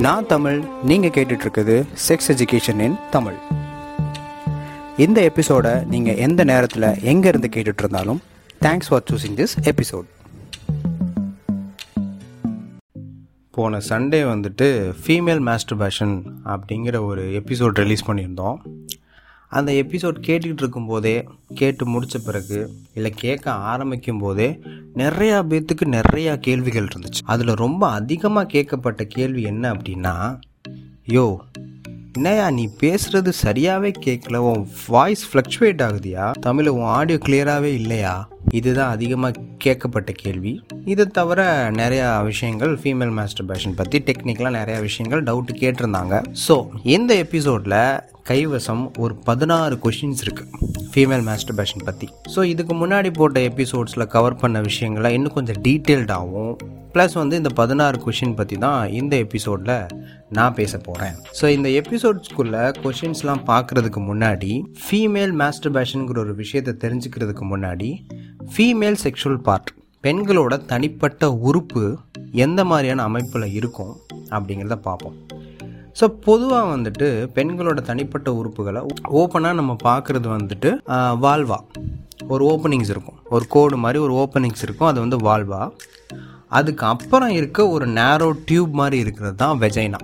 நான் தமிழ் நீங்கள் கேட்டுட்ருக்குது செக்ஸ் எஜுகேஷன் இன் தமிழ். இந்த எபிசோடை நீங்கள் எந்த நேரத்தில் எங்கே இருந்து கேட்டுட்ருந்தாலும் thanks for choosing this episode போன சண்டே வந்துட்டு ஃபீமேல் மாஸ்டர்பேஷன் அப்படிங்கிற ஒரு எபிசோட் ரிலீஸ் பண்ணியிருந்தோம். அந்த எபிசோட் கேட்டுக்கிட்டு இருக்கும்போதே கேட்டு முடித்த பிறகு இல்லை கேட்க ஆரம்பிக்கும் போதே நிறையா பேர்த்துக்கு நிறையா கேள்விகள் இருந்துச்சு. அதில் ரொம்ப அதிகமாக கேட்கப்பட்ட கேள்வி என்ன அப்படின்னா யோ என்னையா நீ பேசுறது சரியாவே கேட்கல உன் வாய்ஸ் ஃப்ளக்சுவேட் ஆகுதியா? தமிழ் உன் ஆடியோ கிளியராகவே இல்லையா? இதுதான் அதிகமாக கேட்கப்பட்ட கேள்வி. இதை தவிர நிறையா விஷயங்கள் ஃபீமேல் மாஸ்டர் பேஷன் பற்றி டெக்னிக்கலாக நிறையா விஷயங்கள் டவுட் கேட்டிருந்தாங்க. ஸோ இந்த எபிசோடில் கைவசம் ஒரு பதினாறு கொஷின்ஸ் இருக்குது ஃபீமேல் மாஸ்டர்பேஷன் பற்றி ஸோ இதுக்கு முன்னாடி போட்ட எபிசோட்ஸில் கவர் பண்ண விஷயங்களை இன்னும் கொஞ்சம் டீட்டெயில்டாகவும் ப்ளஸ் வந்து இந்த பதினாறு கொஷின் பற்றி தான் இந்த எபிசோடில் நான் பேச போகிறேன் ஸோ இந்த எபிசோட்ஸ்குள்ளே கொஷின்ஸ்லாம் பார்க்குறதுக்கு முன்னாடி ஃபீமேல் மாஸ்டர்பேஷனுங்கிற ஒரு விஷயத்தை தெரிஞ்சுக்கிறதுக்கு முன்னாடி ஃபீமேல் செக்ஷுவல் பார்ட் பெண்களோட தனிப்பட்ட உறுப்பு எந்த மாதிரியான அமைப்பில் இருக்கும் அப்படிங்கிறத பார்ப்போம். ஸோ பொதுவாக வந்துட்டு பெண்களோட தனிப்பட்ட உறுப்புகளை ஓப்பனாக நம்ம பார்க்குறது வந்துட்டு வால்வா ஒரு ஓப்பனிங்ஸ் இருக்கும். ஒரு கோடு மாதிரி ஒரு ஓப்பனிங்ஸ் இருக்கும். அது வந்து வால்வா அதுக்கு அப்புறம் இருக்க ஒரு நேரோ டியூப் மாதிரி இருக்கிறது தான் வெஜைனா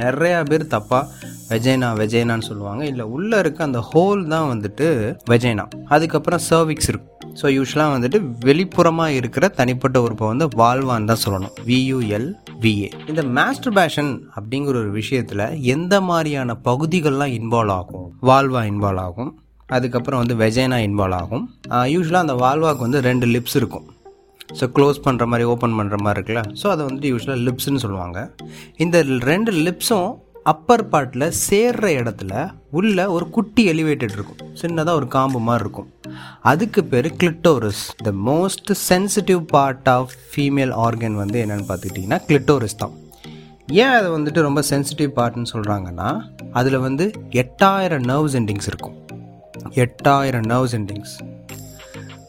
நிறையா பேர் தப்பாக வெஜைனா வெஜைனான்னு சொல்லுவாங்க. இல்லை உள்ளே இருக்க அந்த ஹோல் தான் வந்துட்டு வெஜைனா அதுக்கப்புறம் சர்விக்ஸ் இருக்கும். ஸோ யூஸ்வலாக வந்துட்டு வெளிப்புறமாக இருக்கிற தனிப்பட்ட உறுப்பை வந்து வால்வான்னு தான் சொல்லணும். V U L V A இந்த மாஸ்டர் பேஷன் அப்படிங்கிற ஒரு விஷயத்தில் எந்த மாதிரியான பகுதிகள்லாம் இன்வால்வ் ஆகும்? வால்வா இன்வால்வ் ஆகும். அதுக்கப்புறம் வந்து வெஜைனா இன்வால்வ் ஆகும். யூஸ்வலாக அந்த வால்வாக்கு வந்து ரெண்டு லிப்ஸ் இருக்கும். ஸோ க்ளோஸ் பண்ணுற மாதிரி ஓப்பன் பண்ணுற மாதிரி இருக்குல்ல? ஸோ அதை வந்துட்டு யூஸ்வலாக லிப்ஸ்ன்னு சொல்லுவாங்க. இந்த ரெண்டு லிப்ஸும் அப்பர் பார்ட்டில் சேர்ற இடத்துல உள்ள ஒரு குட்டி எலிவேட்டட் இருக்கும். சின்னதாக ஒரு காம்பு மாதிரி இருக்கும். அதுக்கு பேர் clitoris the most sensitive part of female organ வந்து என்னென்னு பார்த்துக்கிட்டிங்கன்னா கிளிட்டோரிஸ் தான். ஏன் அதை வந்துட்டு ரொம்ப சென்சிட்டிவ் பார்ட்னு சொல்கிறாங்கன்னா அதில் வந்து எட்டாயிரம் நர்வ்ஸ் எண்டிங்ஸ் இருக்கும். எட்டாயிரம் நர்வ்ஸ் எண்டிங்ஸ்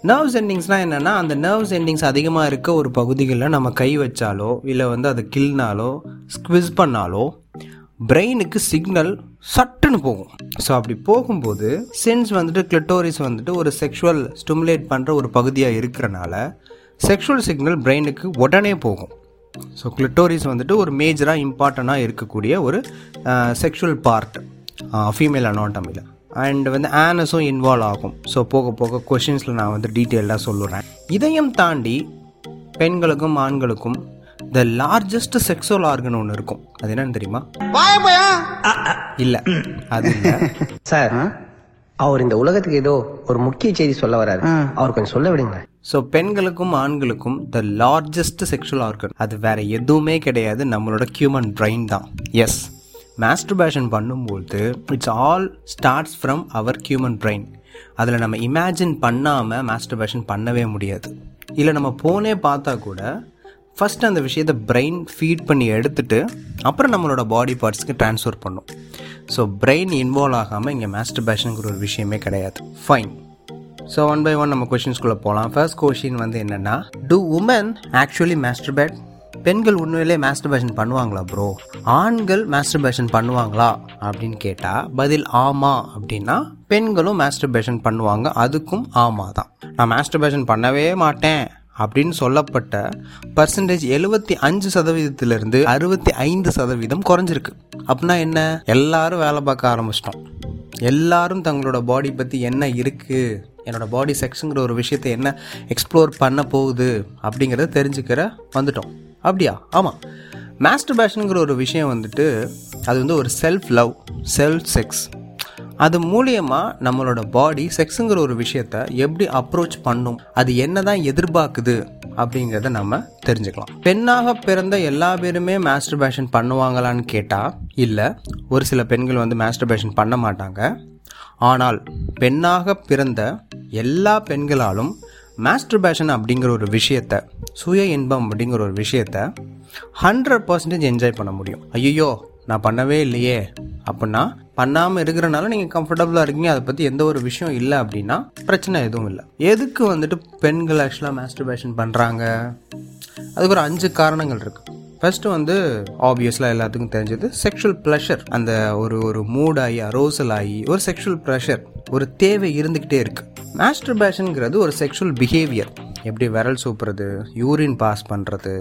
நர்வ்ஸ் எண்டிங்ஸ்னால் என்னென்னா அந்த நர்வ்ஸ் எண்டிங்ஸ் அதிகமாக இருக்க ஒரு பகுதிகளில் நம்ம கை வச்சாலோ இல்லை வந்து அதை கில்னாலோ ஸ்க்விஸ் பண்ணாலோ பிரெயினுக்கு சிக்னல் சட்டுன்னு போகும். ஸோ அப்படி போகும்போது சென்ஸ் வந்துட்டு கிளிட்டோரிஸ் வந்துட்டு ஒரு செக்ஷுவல் ஸ்டிமுலேட் பண்ணுற ஒரு பகுதியாக இருக்கிறனால செக்ஷுவல் சிக்னல் பிரெயினுக்கு உடனே போகும். ஸோ கிளிட்டோரிஸ் வந்துட்டு ஒரு மேஜராக இம்பார்ட்டண்ட்டாக இருக்கக்கூடிய ஒரு செக்ஷுவல் பார்ட் ஃபீமேல் அனாட்டமியில் அண்ட் வந்து ஆனஸும் இன்வால்வ் ஆகும். ஸோ போக போக கொஷின்ஸில் நான் வந்து டீட்டெயிலாக சொல்லுறேன். இதையும் தாண்டி பெண்களுக்கும் ஆண்களுக்கும் த லார்ஜஸ்ட் செக்ஸுவல் ஆர்கன் ஒன்று இருக்கும். அது என்னன்னு தெரியுமா? இல்லை. அது சார் அவர் இந்த உலகத்துக்கு ஏதோ ஒரு முக்கிய செய்தி சொல்ல வராரு. அவர் கொஞ்சம் சொல்ல விடுங்க ஸோ பெண்களுக்கும் ஆண்களுக்கும் த லார்ஜஸ்ட் செக்ஷுவல் ஆர்கன் அது வேற எதுவுமே கிடையாது. நம்மளோட ஹியூமன் பிரெயின் தான். எஸ் மாஸ்டர்பேஷன் பண்ணும்போது it's all starts from our human brain அதில் நம்ம இமேஜின் பண்ணாமல் மாஸ்டர்பேஷன் பண்ணவே முடியாது. இல்லை நம்ம போனே பார்த்தா கூட ஃபஸ்ட்டு அந்த விஷயத்தை பிரெயின் ஃபீட் பண்ணி எடுத்துட்டு அப்புறம் நம்மளோட பாடி பார்ட்ஸ்க்கு ட்ரான்ஸ்ஃபர் பண்ணும். ஸோ பிரெயின் இன்வால்வ் ஆகாமல் இங்கே மாஸ்டர்பேஷனுங்கிற ஒரு விஷயமே கிடையாது. Fine so one by one நம்ம கொஷின்ஸ்குள்ளே போகலாம் ஃபர்ஸ்ட் கொஷின் வந்து என்னென்னா do women actually masturbate பெண்கள் உண்மையிலே மாஸ்டர்பேஷன் பண்ணுவாங்களா ப்ரோ ஆண்கள் மாஸ்டர்பேஷன் பண்ணுவாங்களா அப்படின்னு கேட்டால் பதில் ஆமா அப்படின்னா பெண்களும் மாஸ்டர்பேஷன் பண்ணுவாங்க. அதுக்கும் ஆமா தான் நான் மாஸ்டர்பேஷன் பண்ணவே மாட்டேன். அப்படின்னு சொல்லப்பட்ட பர்சன்டேஜ் எழுபத்தி அஞ்சு சதவீதத்திலிருந்து அறுபத்தி ஐந்து சதவீதம் குறைஞ்சிருக்கு. அப்படின்னா என்ன? எல்லாரும் வேலை பார்க்க ஆரம்பிச்சிட்டோம். எல்லாரும் தங்களோட பாடி பற்றி என்ன இருக்குது என்னோட பாடி செக்ஸுங்கிற ஒரு விஷயத்தை என்ன எக்ஸ்ப்ளோர் பண்ண போகுது? அப்படிங்கிறத தெரிஞ்சுக்கிற வந்துட்டோம். அப்படியா? ஆமாம் மாஸ்டர்பேஷனுங்கிற ஒரு விஷயம் வந்துட்டு அது வந்து ஒரு செல்ஃப் லவ் செல்ஃப் செக்ஸ் அது மூலியமாக நம்மளோட பாடி செக்ஸுங்கிற ஒரு விஷயத்த எப்படி அப்ரோச் பண்ணும் அது என்னதான் எதிர்பார்க்குது அப்படிங்கிறத நம்ம தெரிஞ்சுக்கலாம். பெண்ணாக பிறந்த எல்லா பேருமே மாஸ்டர்பேஷன் பண்ணுவாங்களான்னு கேட்டால் இல்லை ஒரு சில பெண்கள் வந்து மாஸ்டர்பேஷன் பண்ண மாட்டாங்க. ஆனால் பெண்ணாக பிறந்த எல்லா பெண்களாலும் மாஸ்டர்பேஷன் அப்படிங்கிற ஒரு விஷயத்த சுய இன்பம் அப்படிங்கிற ஒரு விஷயத்த ஹண்ட்ரட் பர்சன்டேஜ் என்ஜாய் பண்ண முடியும். ஐயோ நான் பண்ணவே இல்லையே அப்படின்னா பண்ணாமல் இருக்கிறனால நீங்கள் கம்ஃபர்டபுளாக இருக்கீங்க. அதை பற்றி எந்த ஒரு விஷயம் இல்லை அப்படின்னா பிரச்சனை எதுவும் இல்லை. எதுக்கு வந்துட்டு பெண்கள் ஆக்சுவலாக மாஸ்டர்பேஷன் பண்ணுறாங்க அதுக்கு ஒரு அஞ்சு காரணங்கள் இருக்குது ஃபர்ஸ்ட் வந்து ஆப்வியஸ்லாம் எல்லாத்துக்கும் தெரிஞ்சது செக்ஷுவல் ப்ளஷர் அந்த ஒரு ஒரு மூடாகி அரோசல் ஆகி ஒரு செக்ஷுவல் ப்ளஷர் ஒரு தேவை இருந்துக்கிட்டே இருக்குது மாஸ்டர்பேஷனுங்கிறது ஒரு செக்ஷுவல் பிஹேவியர் எப்படி விரல் சூப்புறது யூரின் பாஸ் பண்ணுறது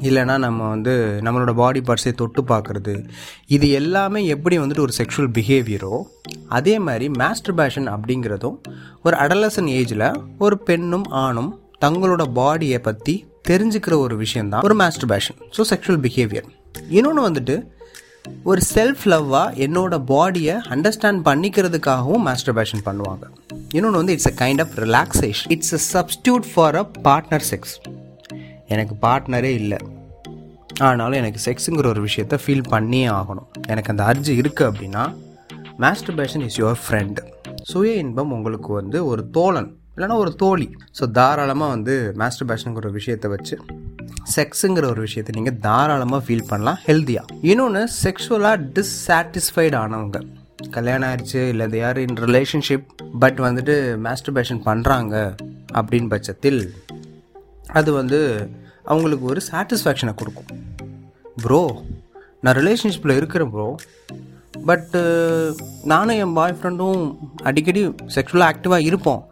இல்லைனா நம்ம வந்து நம்மளோட பாடி பார்ட்ஸை தொட்டு பார்க்குறது. இது எல்லாமே எப்படி வந்துட்டு ஒரு செக்ஷுவல் பிஹேவியரோ அதே மாதிரி மாஸ்டர்பேஷன் அப்படிங்கிறதும் ஒரு அடலசன் ஏஜில் ஒரு பெண்ணும் ஆணும் தங்களோட பாடியை பற்றி தெரிஞ்சுக்கிற ஒரு விஷயந்தான் ஒரு மாஸ்டர்பேஷன் ஸோ செக்ஷுவல் பிஹேவியர் இன்னொன்று வந்துட்டு ஒரு செல்ஃப் லவ்வாக என்னோட பாடியை அண்டர்ஸ்டாண்ட் பண்ணிக்கிறதுக்காகவும் மாஸ்டர்பேஷன் பண்ணுவாங்க. இன்னொன்று வந்து it's a kind of relaxation it's a substitute for a partner sex எனக்கு பார்ட்னரே இல்லை. ஆனாலும் எனக்கு செக்ஸுங்கிற ஒரு விஷயத்த ஃபீல் பண்ணியே ஆகணும். எனக்கு அந்த அர்ஜி இருக்குது அப்படின்னா மாஸ்டர்பேஷன் இஸ் யுவர் ஃப்ரெண்டு சுய இன்பம் உங்களுக்கு வந்து ஒரு தோழன் இல்லைன்னா ஒரு தோழி. ஸோ தாராளமாக வந்து மாஸ்டர்பேஷனுங்கிற ஒரு விஷயத்தை வச்சு செக்ஸுங்கிற ஒரு விஷயத்தை நீங்கள் தாராளமாக ஃபீல் பண்ணலாம் ஹெல்த்தியாக இன்னொன்று செக்ஷுவலாக டிஸ்சாட்டிஸ்ஃபைடு ஆனவங்க. கல்யாணம் ஆயிடுச்சு இல்லை they are in relationship but வந்துட்டு மாஸ்டர்பேஷன் பண்ணுறாங்க அப்படின்னு பட்சத்தில் அது வந்து அவங்களுக்கு ஒரு சாட்டிஸ்ஃபேக்ஷனை கொடுக்கும். ப்ரோ நான் ரிலேஷன்ஷிப்பில் இருக்கிறேன் ப்ரோ பட்டு uh, நானும் என் பாய் ஃப்ரெண்டும் அடிக்கடி செக்ஷுவலாக ஆக்டிவாக இருப்போம்.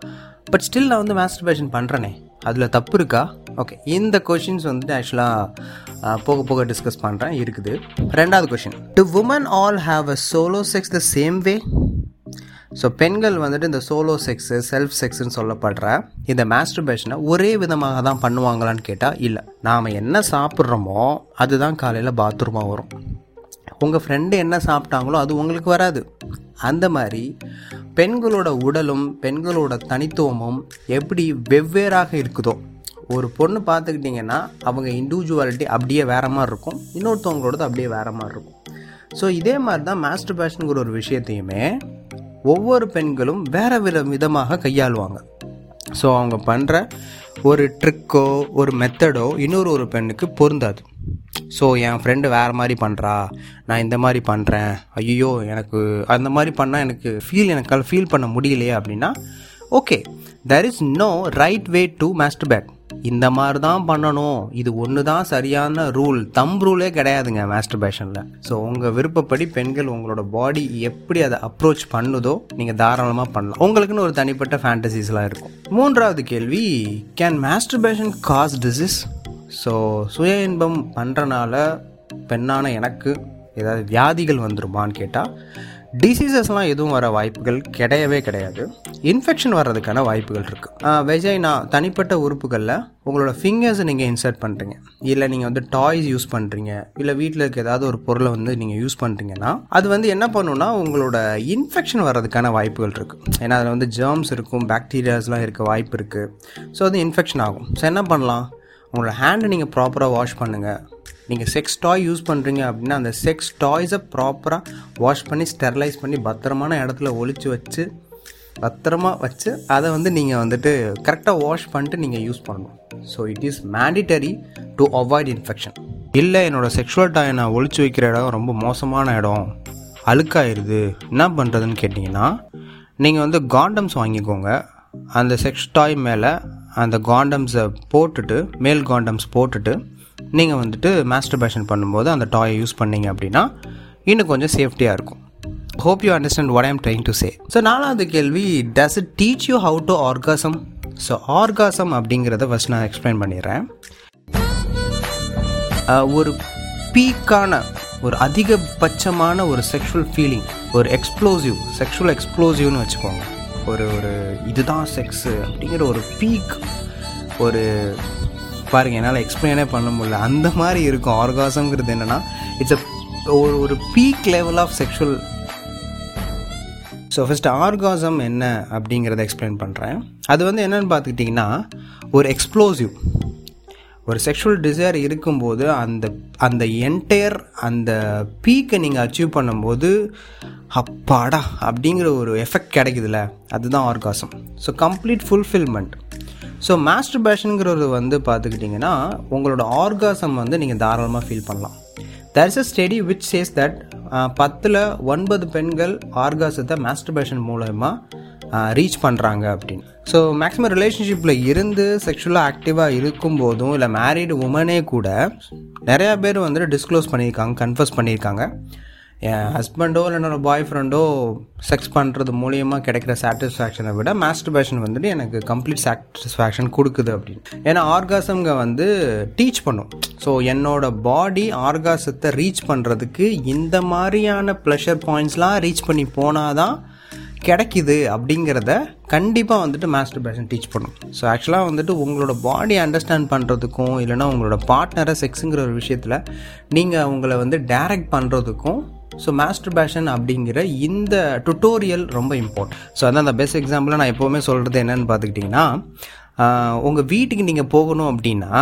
பட் ஸ்டில் நான் வந்து மாஸ்டர்பேஷன் பண்ணுறேனே அதில் தப்பு இருக்கா? ஓகே இந்த கொஷின்ஸ் வந்துட்டு ஆக்சுவலாக போக போக டிஸ்கஸ் பண்ணுறேன் இருக்குது. ரெண்டாவது question do women all have a solo sex the same way so பெண்கள் வந்துட்டு இந்த சோலோ செக்ஸு செல்ஃப் செக்ஸ்ன்னு சொல்லப்படுற இந்த மாஸ்டர்பேஷனை ஒரே விதமாக தான் பண்ணுவாங்களான்னு கேட்டால் இல்லை. நாம் என்ன சாப்பிட்றோமோ அதுதான் காலையில் பாத்ரூமாக வரும். உங்கள் ஃப்ரெண்டு என்ன சாப்பிட்டாங்களோ அது உங்களுக்கு வராது. அந்த மாதிரி பெண்களோட உடலும் பெண்களோட தனித்துவமும் எப்படி வெவ்வேறாக இருக்குதோ. ஒரு பொண்ணு பார்த்துக்கிட்டிங்கன்னா அவங்க இண்டிவிஜுவாலிட்டி அப்படியே வேற மாதிரி இருக்கும். இன்னொருத்தவங்களோடது அப்படியே வேற மாதிரி இருக்கும். ஸோ இதே மாதிரி தான் மாஸ்டர் பேஷனுங்கிற ஒரு விஷயத்தையுமே ஒவ்வொரு பெண்களும் வேறு வித விதமாக கையாளுவாங்க. ஸோ அவங்க பண்ணுற ஒரு ட்ரிக்கோ ஒரு மெத்தடோ இன்னொரு ஒரு பெண்ணுக்கு பொருந்தாது. ஸோ என் ஃப்ரெண்டு வேறு மாதிரி பண்ணுறா நான் இந்த மாதிரி பண்ணுறேன் ஐயோ எனக்கு அந்த மாதிரி பண்ணால் எனக்கு ஃபீல் எனக்கு ஃபீல் பண்ண முடியலையே அப்படின்னா okay there is no right way to masturbate இந்த மாதிரி தான் பண்ணணும். இது ஒன்று தான் சரியான ரூல். தம் ரூலே கிடையாதுங்க மாஸ்டர் பேஷனில் ஸோ உங்கள் விருப்பப்படி பெண்கள் உங்களோட பாடி எப்படி அதை அப்ரோச் பண்ணுதோ நீங்கள் தாராளமாக பண்ணலாம். உங்களுக்குன்னு ஒரு தனிப்பட்ட ஃபேண்டசிஸ்லாம் இருக்கும். மூன்றாவது கேள்வி can masturbation cause disease so சுய இன்பம் பண்ணுறனால பெண்ணான எனக்கு ஏதாவது வியாதிகள் வந்துருமான்னு கேட்டால் டிசீசஸ்லாம் எதுவும் வர வாய்ப்புகள் கிடையவே கிடையாது. இன்ஃபெக்ஷன் வர்றதுக்கான வாய்ப்புகள் இருக்குது வெஜைனா தனிப்பட்ட உறுப்புகளில் உங்களோட ஃபிங்கர்ஸை நீங்கள் இன்சர்ட் பண்ணுறீங்க இல்லை நீங்கள் வந்து டாய்ஸ் யூஸ் பண்ணுறீங்க இல்லை வீட்டில் இருக்க ஏதாவது ஒரு பொருளை வந்து நீங்கள் யூஸ் பண்ணுறீங்கன்னா அது வந்து என்ன பண்ணுன்னா உங்களோட இன்ஃபெக்ஷன் வர்றதுக்கான வாய்ப்புகள் இருக்குது ஏன்னா அதில் வந்து ஜேர்ம்ஸ் இருக்கும் பாக்டீரியாஸ்லாம் இருக்க வாய்ப்பு இருக்குது ஸோ அது இன்ஃபெக்ஷன் ஆகும். ஸோ என்ன பண்ணலாம்? உங்களோட ஹேண்டை நீங்கள் ப்ராப்பராக வாஷ் பண்ணுங்கள் நீங்கள் செக்ஸ் டாய் யூஸ் பண்ணுறீங்க அப்படின்னா அந்த செக்ஸ் டாய்ஸை ப்ராப்பராக வாஷ் பண்ணி ஸ்டெர்லைஸ் பண்ணி பத்திரமான இடத்துல ஒழிச்சு வச்சு பத்திரமா வச்சு அதை வந்து நீங்கள் வந்துட்டு கரெக்டாக வாஷ் பண்ணிட்டு நீங்கள் யூஸ் பண்ணணும். So it is mandatory to avoid infection இல்லை என்னோடய செக்ஷுவல் டாயை நான் ஒழிச்சு வைக்கிற இடம் ரொம்ப மோசமான இடம். அழுக்காயிருது. என்ன பண்ணுறதுன்னு கேட்டிங்கன்னா நீங்கள் வந்து காண்டம்ஸ் வாங்கிக்கோங்க. அந்த செக்ஸ் டாய் மேலே அந்த காண்டம்ஸை போட்டுட்டு மேல் காண்டம்ஸ் போட்டுட்டு நீங்கள் வந்துட்டு மாஸ்டர்பேஷன் பண்ணும்போது அந்த டாயை யூஸ் பண்ணீங்க அப்படின்னா இன்னும் கொஞ்சம் சேஃப்டியாக இருக்கும். Hope you understand what I'm trying to say so நாலாவது கேள்வி does it teach you how to orgasm so orgasm அப்படிங்கிறத ஃபஸ்ட் நான் எக்ஸ்பிளைன் பண்ணிடுறேன். ஒரு பீக்கான ஒரு அதிகபட்சமான ஒரு செக்ஷுவல் ஃபீலிங் ஒரு எக்ஸ்ப்ளோசிவ் செக்ஷுவல் எக்ஸ்ப்ளோசிவ்னு வச்சுக்கோங்க. ஒரு ஒரு இதுதான் செக்ஸு அப்படிங்கிற ஒரு பீக் ஒரு பாருங்கள் என்னால் எக்ஸ்பிளைனே பண்ண முடியல. அந்த மாதிரி இருக்கும். ஆர்காசம்ங்கிறது என்னென்னா இட்ஸ் அ ஒரு ஒரு peak level of sexual so first orgasm என்ன அப்படிங்கிறத எக்ஸ்பிளைன் பண்ணுறேன் அது வந்து என்னென்னு பார்த்துக்கிட்டிங்கன்னா ஒரு எக்ஸ்ப்ளோசிவ் ஒரு செக்ஷுவல் டிசைர் இருக்கும்போது அந்த அந்த என்டையர் அந்த பீக்கை நீங்கள் அச்சீவ் பண்ணும்போது அப்பாடா அப்படிங்கிற ஒரு எஃபெக்ட் கிடைக்குதுல்ல. அதுதான் orgasm so complete fulfilment so master பேஷனுங்கிறது வந்து பார்த்துக்கிட்டிங்கன்னா உங்களோட ஆர்காசம் வந்து நீங்கள் தாராளமாக ஃபீல் பண்ணலாம். There is a study which says that பத்தில் ஒன்பது பெண்கள் ஆர்காசத்தை மாஸ்டர் பேஷன் மூலயமா ரீச் பண்ணுறாங்க அப்படின்னு. ஸோ மேக்ஸிமம் ரிலேஷன்ஷிப்பில் இருந்து செக்ஷுவலாக ஆக்டிவாக இருக்கும் போதும் இல்லை மேரீடு உமனே கூட நிறையா பேர் வந்துட்டு டிஸ்க்ளோஸ் பண்ணியிருக்காங்க கன்ஃபர்ஸ் பண்ணியிருக்காங்க. என் ஹஸ்பண்டோ இல்லை என்னோடய பாய் ஃப்ரெண்டோ செக்ஸ் பண்ணுறது மூலியமாக கிடைக்கிற சாட்டிஸ்ஃபேக்ஷனை விட மாஸ்டர்பேஷன் வந்துட்டு எனக்கு கம்ப்ளீட் சாட்டிஸ்ஃபேக்ஷன் கொடுக்குது அப்படின்னு. ஏன்னா ஆர்காசம்ங்க வந்து டீச் பண்ணும். ஸோ என்னோட பாடி ஆர்காசத்தை ரீச் பண்ணுறதுக்கு இந்த மாதிரியான ப்ளஷர் பாயிண்ட்ஸ்லாம் ரீச் பண்ணி போனால் தான் கிடைக்குது அப்படிங்கிறத கண்டிப்பாக வந்துட்டு மாஸ்டர்பேஷன் டீச் பண்ணும். ஸோ ஆக்சுவலாக வந்துட்டு உங்களோட பாடி அண்டர்ஸ்டாண்ட் பண்ணுறதுக்கும் இல்லைனா உங்களோட பார்ட்னரை செக்ஸுங்கிற ஒரு விஷயத்தில் நீங்கள் அவங்கள வந்து டைரக்ட் பண்ணுறதுக்கும் ஸோ மாஸ்டர்பேஷன் அப்படிங்கிற இந்த டுட்டோரியல் ரொம்ப இம்பார்ட்டன்ட் ஸோ அதான் அந்த பெஸ்ட் எக்ஸாம்பிளாக நான் எப்போவுமே சொல்கிறது என்னென்னு பார்த்துக்கிட்டிங்கன்னா உங்கள் வீட்டுக்கு நீங்கள் போகணும் அப்படின்னா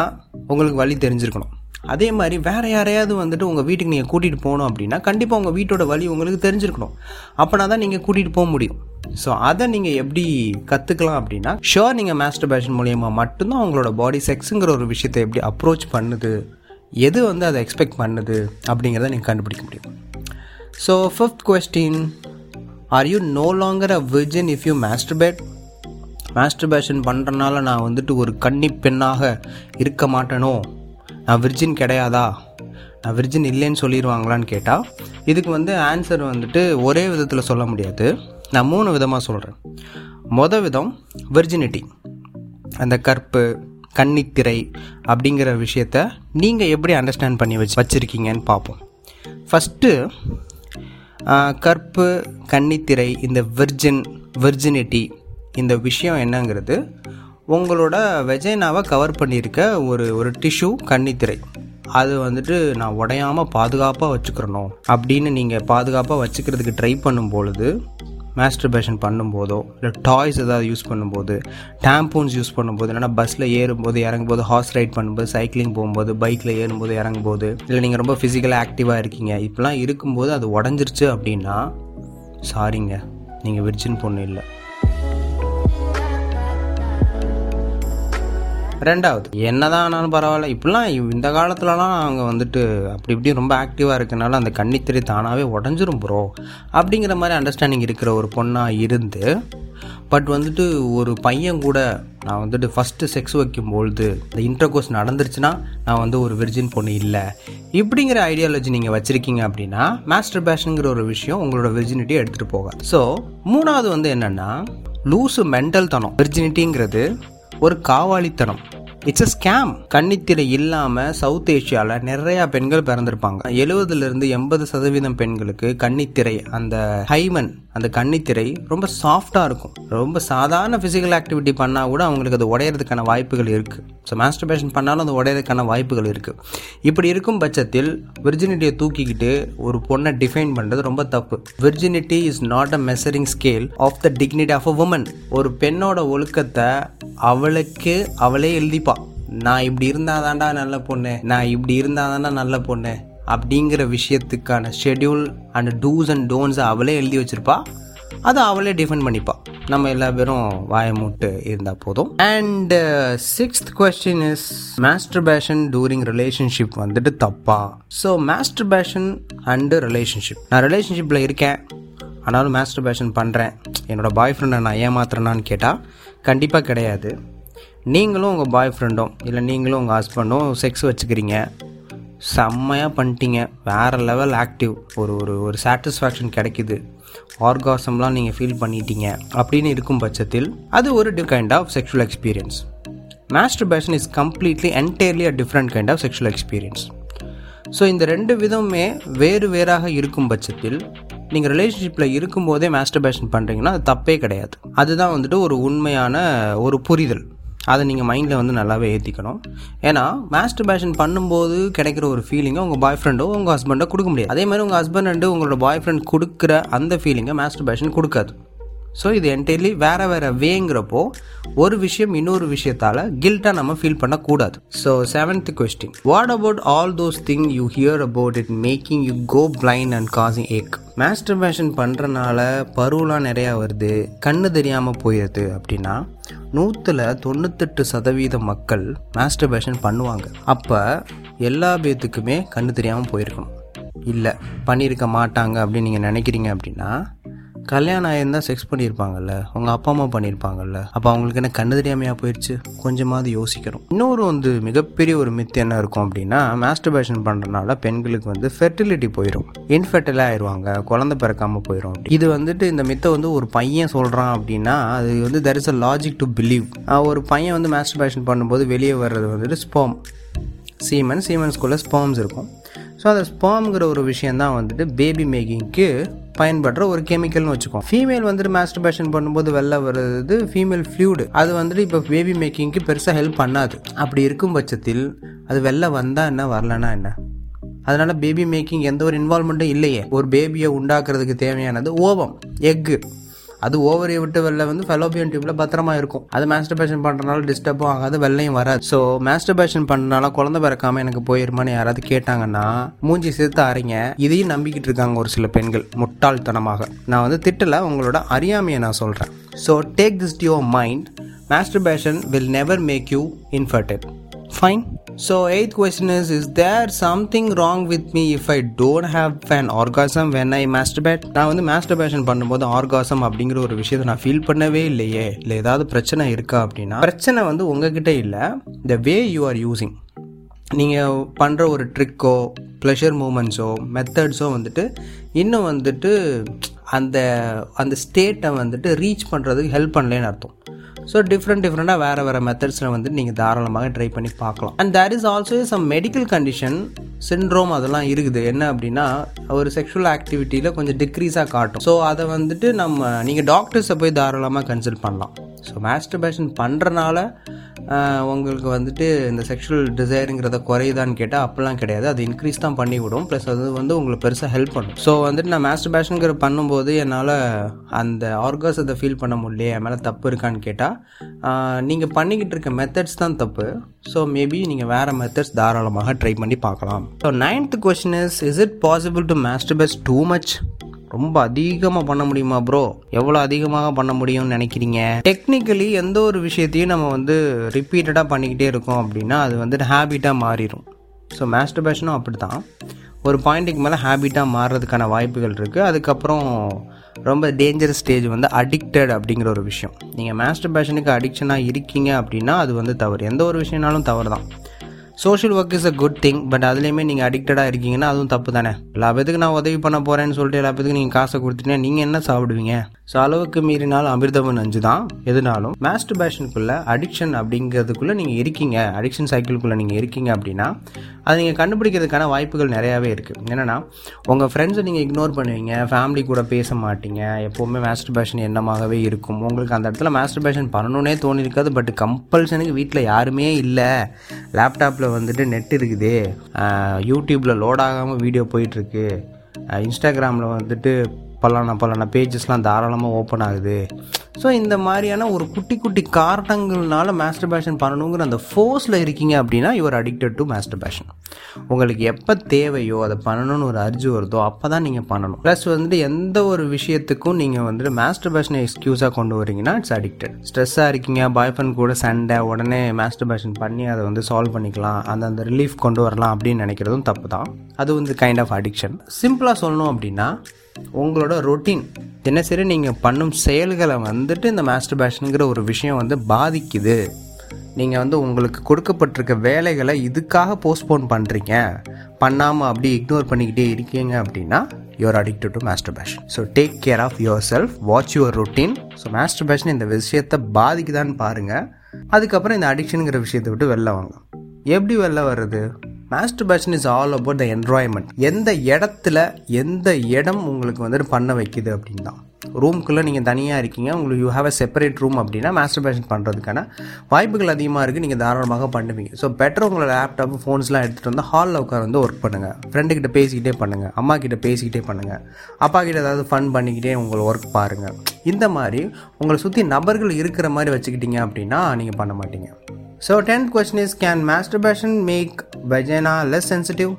உங்களுக்கு வழி தெரிஞ்சிருக்கணும். அதே மாதிரி வேறு யாரையாவது வந்துட்டு உங்கள் வீட்டுக்கு நீங்கள் கூட்டிகிட்டு போகணும் அப்படின்னா கண்டிப்பாக உங்கள் வீட்டோட வழி உங்களுக்கு தெரிஞ்சிருக்கணும். அப்படின்னா தான் நீங்கள் கூட்டிகிட்டு போக முடியும். ஸோ அதை நீங்கள் எப்படி கற்றுக்கலாம் அப்படின்னா ஷோர் நீங்கள் மாஸ்டர் பேஷன் மூலியமாக மட்டும்தான் உங்களோட பாடி செக்ஸுங்கிற ஒரு விஷயத்தை எப்படி அப்ரோச் பண்ணுது எது வந்து அதை எக்ஸ்பெக்ட் பண்ணுது அப்படிங்கிறத நீங்கள் கண்டுபிடிக்க முடியும். So fifth question are you no longer a virgin if you masturbate? Masturbation பண்ணுறனால நான் வந்துட்டு ஒரு கன்னி பெண்ணாக இருக்க மாட்டேனோ? நான் விர்ஜின் கிடையாதா? நான் விர்ஜின் இல்லைன்னு சொல்லிடுவாங்களான்னு கேட்டால் இதுக்கு வந்து ஆன்சர் வந்துட்டு ஒரே விதத்தில் சொல்ல முடியாது. நான் மூணு விதமாக சொல்கிறேன் மொத விதம் விர்ஜினிட்டி அந்த கற்பு கன்னித்திரை அப்படிங்கிற விஷயத்த நீங்கள் எப்படி அண்டர்ஸ்டாண்ட் பண்ணி வச்சு வச்சுருக்கீங்கன்னு பார்ப்போம். ஃபஸ்ட்டு கற்பு கன்னித்திரை இந்த விர்ஜின் விர்ஜினிட்டி இந்த விஷயம் என்னங்கிறது உங்களோட வெஜைனாவை கவர் பண்ணியிருக்க ஒரு ஒரு டிஷ்யூ கன்னித்திரை. அது வந்துட்டு நான் உடையாமல் பாதுகாப்பாக வச்சுக்கிறணும் அப்படின்னு நீங்கள் பாதுகாப்பாக வச்சுக்கிறதுக்கு ட்ரை பண்ணும் பொழுது மாஸ்டர்பேஷன் பண்ணும்போதோ இல்லை டாய்ஸ் ஏதாவது யூஸ் பண்ணும்போது டேம்பூன்ஸ் யூஸ் பண்ணும்போது இல்லைனா பஸ்ஸில் ஏறும்போது இறங்கும்போது ஹார்ஸ் ரைட் பண்ணும்போது சைக்கிளிங் போகும்போது பைக்கில் ஏறும்போது இறங்கும்போது இல்லை நீங்கள் ரொம்ப ஃபிசிக்கலாக ஆக்டிவாக இருக்கீங்க இப்படிலாம் இருக்கும்போது அது உடஞ்சிருச்சு அப்படின்னா சாரிங்க நீங்கள் விர்ஜின் பொண்ணு இல்லை. ரெண்டாவது என்னதான் ஆனாலும் பரவாயில்ல. இப்படிலாம் இந்த காலத்துலலாம் அவங்க வந்துட்டு அப்படி இப்படி ரொம்ப ஆக்டிவாக இருக்கனால அந்த கன்னித்திரை தானாகவே உடஞ்சிரும் ப்ரோ அப்படிங்கிற மாதிரி அண்டர்ஸ்டாண்டிங் இருக்கிற ஒரு பொண்ணாக இருந்து பட் வந்துட்டு ஒரு பையன் கூட நான் வந்துட்டு ஃபஸ்ட்டு செக்ஸ் வைக்கும்பொழுது இந்த இன்டர்கோர்ஸ் நடந்துருச்சுன்னா நான் வந்து ஒரு விர்ஜின் பொண்ணு இல்லை. இப்படிங்கிற ஐடியாலஜி நீங்கள் வச்சுருக்கீங்க அப்படின்னா மாஸ்டர் பேஷனுங்கிற ஒரு விஷயம் உங்களோட விர்ஜினிட்டியை எடுத்துகிட்டு போகாது. ஸோ மூணாவது வந்து என்னென்னா லூஸு மென்டல் தனம். விர்ஜினிட்டிங்கிறது ஒரு காவாளித்தனம் இட்ஸ் அ ஸ்கேம் கன்னித்திரை இல்லாமல் சவுத் ஏஷியாவில் நிறையா பெண்கள் பிறந்திருப்பாங்க. எழுபதுலேருந்து எண்பது சதவீதம் பெண்களுக்கு கன்னித்திரை அந்த ஹைமன் அந்த கன்னித்திரை ரொம்ப சாஃப்டாக இருக்கும். ரொம்ப சாதாரண ஃபிசிக்கல் ஆக்டிவிட்டி பண்ணால் கூட அவங்களுக்கு அது உடையிறதுக்கான வாய்ப்புகள் இருக்குது ஸோ மாஸ்டர்பேஷன் பண்ணாலும் அது உடையிறதுக்கான வாய்ப்புகள் இருக்குது இப்படி இருக்கும் பட்சத்தில் விர்ஜினிட்டியை தூக்கிக்கிட்டு ஒரு பொண்ணை டிஃபைன் பண்ணுறது ரொம்ப தப்பு. Virginity is not a measuring scale of the dignity of a woman ஒரு பெண்ணோட ஒழுக்கத்தை அவளுக்கு அவளே எழுதிப்பா நான் இப்படி இருந்தாதான்டா நல்ல பொண்ணு நான் இப்படி இருந்தாதான்டா நல்ல பொண்ணு அப்படிங்கிற விஷயத்துக்கான ஷெட்யூல் அண்ட் டூஸ் அண்ட் டோன்ஸை அவளே எழுதி வச்சிருப்பா. அதை அவளே டிஃபெண்ட் பண்ணிப்பா. நம்ம எல்லா பேரும் வாய மூட்டு இருந்தால் போதும். And sixth question is masturbation during relationship வந்துட்டு தப்பா? So masturbation and relationship நான் ரிலேஷன்ஷிப்பில் இருக்கேன். ஆனாலும் மாஸ்டர் பேஷன் பண்ணுறேன் என்னோடய பாய் ஃப்ரெண்டை நான் ஏமாத்துறேனான்னு கேட்டால் கண்டிப்பாக கிடையாது. நீங்களும் உங்கள் பாய் ஃப்ரெண்டும் இல்லை நீங்களும் உங்கள் ஹஸ்பண்டும் செக்ஸ் வச்சுக்கிறீங்க. செம்மையாக பண்ணிட்டீங்க. வேறு லெவல் ஆக்டிவ் ஒரு ஒரு ஒரு சாட்டிஸ்ஃபேக்ஷன் கிடைக்குது. ஆர்காசம்லாம் நீங்கள் ஃபீல் பண்ணிட்டீங்க. அப்படின்னு இருக்கும் பட்சத்தில் அது ஒரு the kind of sexual experience masturbation is completely entirely a different kind of sexual experience so இந்த ரெண்டு விதமுமே வேறு வேறாக இருக்கும் பட்சத்தில் நீங்கள் ரிலேஷன்ஷிப்பில் இருக்கும்போதே மாஸ்டர்பேஷன் பண்ணுறீங்கன்னா அது தப்பே கிடையாது. அதுதான் வந்துட்டு ஒரு உண்மையான ஒரு புரிதல். அதை நீங்கள் மைண்டில் வந்து நல்லாவே ஏற்றிக்கணும் ஏன்னா மாஸ்டர்பேஷன் பண்ணும்போது கிடைக்கிற ஒரு ஃபீலிங்கை உங்கள் பாய் ஃப்ரெண்டோ உங்கள் ஹஸ்பண்டோ கொடுக்க முடியாது. அதே மாதிரி உங்கள் ஹஸ்பண்ட் அண்டு உங்களோட பாய் ஃப்ரெண்ட் கொடுக்குற அந்த ஃபீலிங்கை மாஸ்டர்பேஷன் கொடுக்காது. ஸோ இது என்டையர்லி வேறு வேறு வேங்கிறப்போ ஒரு விஷயம் இன்னொரு விஷயத்தால் கில்ட்டாக நம்ம ஃபீல் பண்ணக்கூடாது. So seventh question what about all those thing you hear about it making you go blind and causing ache masturbation பண்ணுறனால பருவலாம் நிறையா வருது கண்ணு தெரியாமல் போயிடுது அப்படின்னா நூற்றில் தொண்ணூத்தெட்டு சதவீத மக்கள் மாஸ்டர்பேஷன் பண்ணுவாங்க. அப்போ எல்லா பேத்துக்குமே கண்ணு தெரியாமல் போயிருக்கணும். இல்லை பண்ணியிருக்க மாட்டாங்க அப்படின்னு நீங்கள் நினைக்கிறீங்க அப்படின்னா கல்யாணம் ஆயிருந்தால் செக்ஸ் பண்ணியிருப்பாங்கல்ல அவங்க அப்பா அம்மா பண்ணியிருப்பாங்கல்ல அப்போ அவங்களுக்கு என்ன கண்ணு தெரியாமையாக போயிடுச்சு கொஞ்சமாவது யோசிக்கணும். இன்னொரு வந்து மிகப்பெரிய ஒரு மித்து என்ன இருக்கும் அப்படின்னா மாஸ்டர்பேஷன் பண்ணுறதுனால பெண்களுக்கு வந்து ஃபெர்டிலிட்டி போயிடும் இன்ஃபெர்டிலாக ஆயிடுவாங்க குழந்தை பிறக்காமல் போயிடும் இது வந்துட்டு இந்த மித்தை வந்து ஒரு பையன் சொல்கிறான் அப்படின்னா அது வந்து there is a logic to believe ஒரு பையன் வந்து மாஸ்டர்பேஷன் பண்ணும்போது வெளியே வர்றது வந்துட்டு ஸ்போம் சீமன் சீமன்ஸ்குள்ளே ஸ்போம்ஸ் இருக்கும். ஸோ அந்த ஸ்பேம்ங்கிற ஒரு விஷயம் தான் வந்துட்டு பேபி மேக்கிங்க்கு பயன்படுற ஒரு கெமிக்கல்னு வச்சுக்கோம் ஃபீமேல் வந்துட்டு மாஸ்டர்பேஷன் பண்ணும்போது வெளில வர்றது ஃபீமேல் ஃப்ளூடு அது வந்துட்டு இப்போ பேபி மேக்கிங்க்கு பெருசாக ஹெல்ப் பண்ணாது. அப்படி இருக்கும் பட்சத்தில் அது வெளில வந்தால் என்ன வரலன்னா என்ன? அதனால் பேபி மேக்கிங் எந்த ஒரு இன்வால்மெண்ட்டும் இல்லையே. ஒரு பேபியை உண்டாக்குறதுக்கு தேவையானது ஓவம் எக்கு அது ஓவரை விட்டு வெளில வந்து ஃபெலோபியன் டியூப்ல பத்திரமா இருக்கும். அது மாஸ்டர்பேஷன் பண்றதுனால டிஸ்டர்பும் ஆகாது வெள்ளையும் வராது. ஸோ மாஸ்டர்பேஷன் பண்ணனால குழந்தை பிறக்காம எனக்கு போயிருமான்னு யாராவது கேட்டாங்கன்னா மூஞ்சி சேர்த்து அரைங்க இதையும் நம்பிக்கிட்டு இருக்காங்க ஒரு சில பெண்கள் முட்டாள்தனமாக. நான் வந்து திட்டல உங்களோட அறியாமையை நான் சொல்கிறேன் so take this to your mind masturbation will never make you infertile fine so eighth question is Is there something wrong with me if I don't have an orgasm when I masturbate? நான் வந்து masturbation பண்ணும்போது orgasm அப்படிங்கிற ஒரு விஷயத்தை நான் feel பண்ணவே இல்லையே. இல்லை ஏதாவது பிரச்சனை இருக்கா அப்படின்னா பிரச்சனை வந்து உங்ககிட்ட இல்லை. The way you are using நீங்கள் பண்ணுற ஒரு ட்ரிக்கோ ப்ளஷர் மூமெண்ட்ஸோ மெத்தட்ஸோ வந்துட்டு இன்னும் வந்துட்டு அந்த அந்த ஸ்டேட்டை வந்துட்டு ரீச் பண்ணுறதுக்கு ஹெல்ப் பண்ணலேன்னு அர்த்தம். ஸோ டிஃப்ரெண்ட் டிஃப்ரெண்ட்டாக வேறு வேறு மெத்தட்ஸில் வந்து நீங்கள் தாராளமாக ட்ரை பண்ணி பார்க்கலாம். And there is also some medical condition syndrome அதெல்லாம் இருக்குது. என்ன அப்படின்னா ஒரு செக்ஷுவல் ஆக்டிவிட்டியில் கொஞ்சம் டிக்ரீஸாக காட்டும். ஸோ அதை வந்துட்டு நம்ம நீங்கள் டாக்டர்ஸை போய் தாராளமாக கன்சல்ட் பண்ணலாம். ஸோ மாஸ்டர்பேஷன் பண்ணுறனால உங்களுக்கு வந்துட்டு இந்த செக்ஷுவல் டிசைருங்கிறத குறையுதான்னு கேட்டால் அப்போல்லாம் கிடையாது. அது இன்க்ரீஸ் தான் பண்ணிவிடும். ப்ளஸ் அது வந்து உங்களுக்கு பெருசாக ஹெல்ப் பண்ணும். ஸோ வந்துட்டு நான் மாஸ்டர்பேஷனுங்கிற பண்ணும்போது என்னால் அந்த ஆர்காசத்தை ஃபீல் பண்ண முடியலையே என் மேலே தப்பு இருக்கான்னு கேட்டால் நீங்கள் பண்ணிக்கிட்டு இருக்க மெத்தட்ஸ் தான் தப்பு. ஸோ மேபி நீங்கள் வேறு மெத்தட்ஸ் தாராளமாக ட்ரை பண்ணி பார்க்கலாம். So ninth question is is it possible to masturbate too much ரொம்ப அதிகமாக பண்ண முடியுமா ப்ரோ எவ்வளோ அதிகமாக பண்ண முடியும்னு நினைக்கிறீங்க? டெக்னிக்கலி எந்த ஒரு விஷயத்தையும் நம்ம வந்து ரிப்பீட்டடாக பண்ணிக்கிட்டே இருக்கோம் அப்படின்னா அது வந்துட்டு ஹேபிட்டாக மாறிடும் ஸோ மேஸ்டர்பேஷனும் அப்படி தான் ஒரு பாயிண்ட்டுக்கு மேலே ஹேபிட்டாக மாறுறதுக்கான வாய்ப்புகள் இருக்குது அதுக்கப்புறம் ரொம்ப டேஞ்சரஸ் ஸ்டேஜ் வந்து அடிக்டட் அப்படிங்கிற ஒரு விஷயம். நீங்கள் மாஸ்டர்பேஷனுக்கு அடிக்ஷனாக இருக்கீங்க அப்படின்னா அது வந்து தவறு. எந்த ஒரு விஷயம்னாலும் தவறு தான் social work is a good thing but அதுலேயுமே நீங்கள் அடிக்டடாக இருக்கீங்கன்னா அதுவும் தப்பு தானே? எல்லா பேத்துக்கு நான் உதவி பண்ண போகிறேன்னு சொல்லிட்டு எல்லா பேத்துக்கு நீங்கள் காசை கொடுத்துட்டீங்கன்னா நீங்கள் என்ன சாப்பிடுவீங்க? ஸோ அளவுக்கு மீறினாலும் அமிர்தவன் அஞ்சு தான் எதுனாலும் மாஸ்டர்பேஷனுக்குள்ளே அடிக்ஷன் அப்படிங்கிறதுக்குள்ளே நீங்கள் இருக்கீங்க. அடிக்ஷன் சைக்கிள்குள்ளே நீங்கள் இருக்கீங்க அப்படின்னா அதை நீங்கள் கண்டுபிடிக்கிறதுக்கான வாய்ப்புகள் நிறையாவே இருக்குது என்னென்னா உங்கள் ஃப்ரெண்ட்ஸை நீங்கள் இக்னோர் பண்ணுவீங்க. ஃபேமிலி கூட பேச மாட்டீங்க. எப்போவுமே மாஸ்டர் பேஷன் எண்ணமாகவே இருக்கும். உங்களுக்கு அந்த இடத்துல மாஸ்டர் பேஷன் பண்ணணுன்னே தோணியிருக்காது பட் கம்பல்சனுக்கு வீட்டில் யாருமே இல்லை. லேப்டாப்பில் வந்துட்டு நெட் இருக்குது. யூடியூப்பில் லோட் ஆகாமல் வீடியோ போயிட்டுருக்கு இன்ஸ்டாகிராமில் வந்துட்டு பலான பலான பேஜஸ்லாம் தாராளமாக ஓப்பன் ஆகுது. ஸோ இந்த மாதிரியான ஒரு குட்டி குட்டி காரணங்கள்னால மாஸ்டர் பேஷன் பண்ணணுங்கிற அந்த ஃபோர்ஸில் இருக்கீங்க அப்படின்னா your addicted to masturbation உங்களுக்கு எப்போ தேவையோ அதை பண்ணணும்னு ஒரு அர்ஜு வருதோ அப்போ தான் நீங்கள் பண்ணணும். ப்ளஸ் வந்துட்டு எந்த ஒரு விஷயத்துக்கும் நீங்கள் வந்துட்டு மாஸ்டர் பேஷனை எக்ஸ்கியூஸாக கொண்டு வரீங்கன்னா இட்ஸ் அடிக்டட் ஸ்ட்ரெஸ்ஸாக இருக்கீங்க பாய் ஃப்ரெண்ட் கூட சண்டை உடனே மாஸ்டர் பேஷன் பண்ணி அதை வந்து சால்வ் பண்ணிக்கலாம் அந்த அந்த ரிலீஃப் கொண்டு வரலாம் அப்படின்னு நினைக்கிறதும் தப்பு தான் அது வந்து கைண்ட் ஆஃப் அடிக்ஷன் சிம்பிளாக சொல்லணும் அப்படின்னா உங்களோட ரொட்டீன் தினசரி நீங்கள் பண்ணும் செயல்களை வந்துட்டு இந்த மாஸ்டர் பேஷனுங்கிற ஒரு விஷயம் வந்து பாதிக்குது. நீங்கள் வந்து உங்களுக்கு கொடுக்கப்பட்டிருக்க வேலைகளை இதுக்காக போஸ்ட்போன் பண்ணுறீங்க பண்ணாமல் அப்படி இக்னோர் பண்ணிக்கிட்டே இருக்கீங்க அப்படின்னா you're addicted to masturbation so take care of yourself watch your routine so masturbation இந்த விஷயத்தை பாதிக்குதான்னு பாருங்கள் அதுக்கப்புறம் இந்த அடிக்ஷனுங்கிற விஷயத்தை விட்டு வெளில வாங்க. எப்படி வெளில வர்றது? Masturbation is all about the environment எந்த இடத்துல எந்த இடம் உங்களுக்கு வந்துட்டு பண்ண வைக்குது அப்படின்னு தான் ரூம்குள்ளே நீங்கள் தனியாக இருக்கீங்க உங்களுக்கு you have a separate room அப்படின்னா மாஸ்டர் பேஷன் பண்ணுறதுக்கான வாய்ப்புகள் அதிகமாக இருக்குது நீங்கள் தாராளமாக பண்ணுவீங்க. ஸோ பெட்டர் உங்களோட லேப்டாப் ஃபோன்ஸ்லாம் எடுத்துகிட்டு வந்து ஹாலில் உட்கார் வந்து ஒர்க் பண்ணுங்கள் ஃப்ரெண்டுக்கிட்ட பேசிக்கிட்டே பண்ணுங்கள் அம்மா கிட்ட பேசிக்கிட்டே பண்ணுங்கள் அப்பா கிட்ட ஏதாவது ஃபன் பண்ணிக்கிட்டே உங்களை ஒர்க் பாருங்கள் இந்த மாதிரி உங்களை சுற்றி நபர்கள் இருக்கிற மாதிரி வச்சுக்கிட்டீங்க அப்படின்னா நீங்கள் பண்ண மாட்டீங்க. So tenth question is can masturbation make vagina less sensitive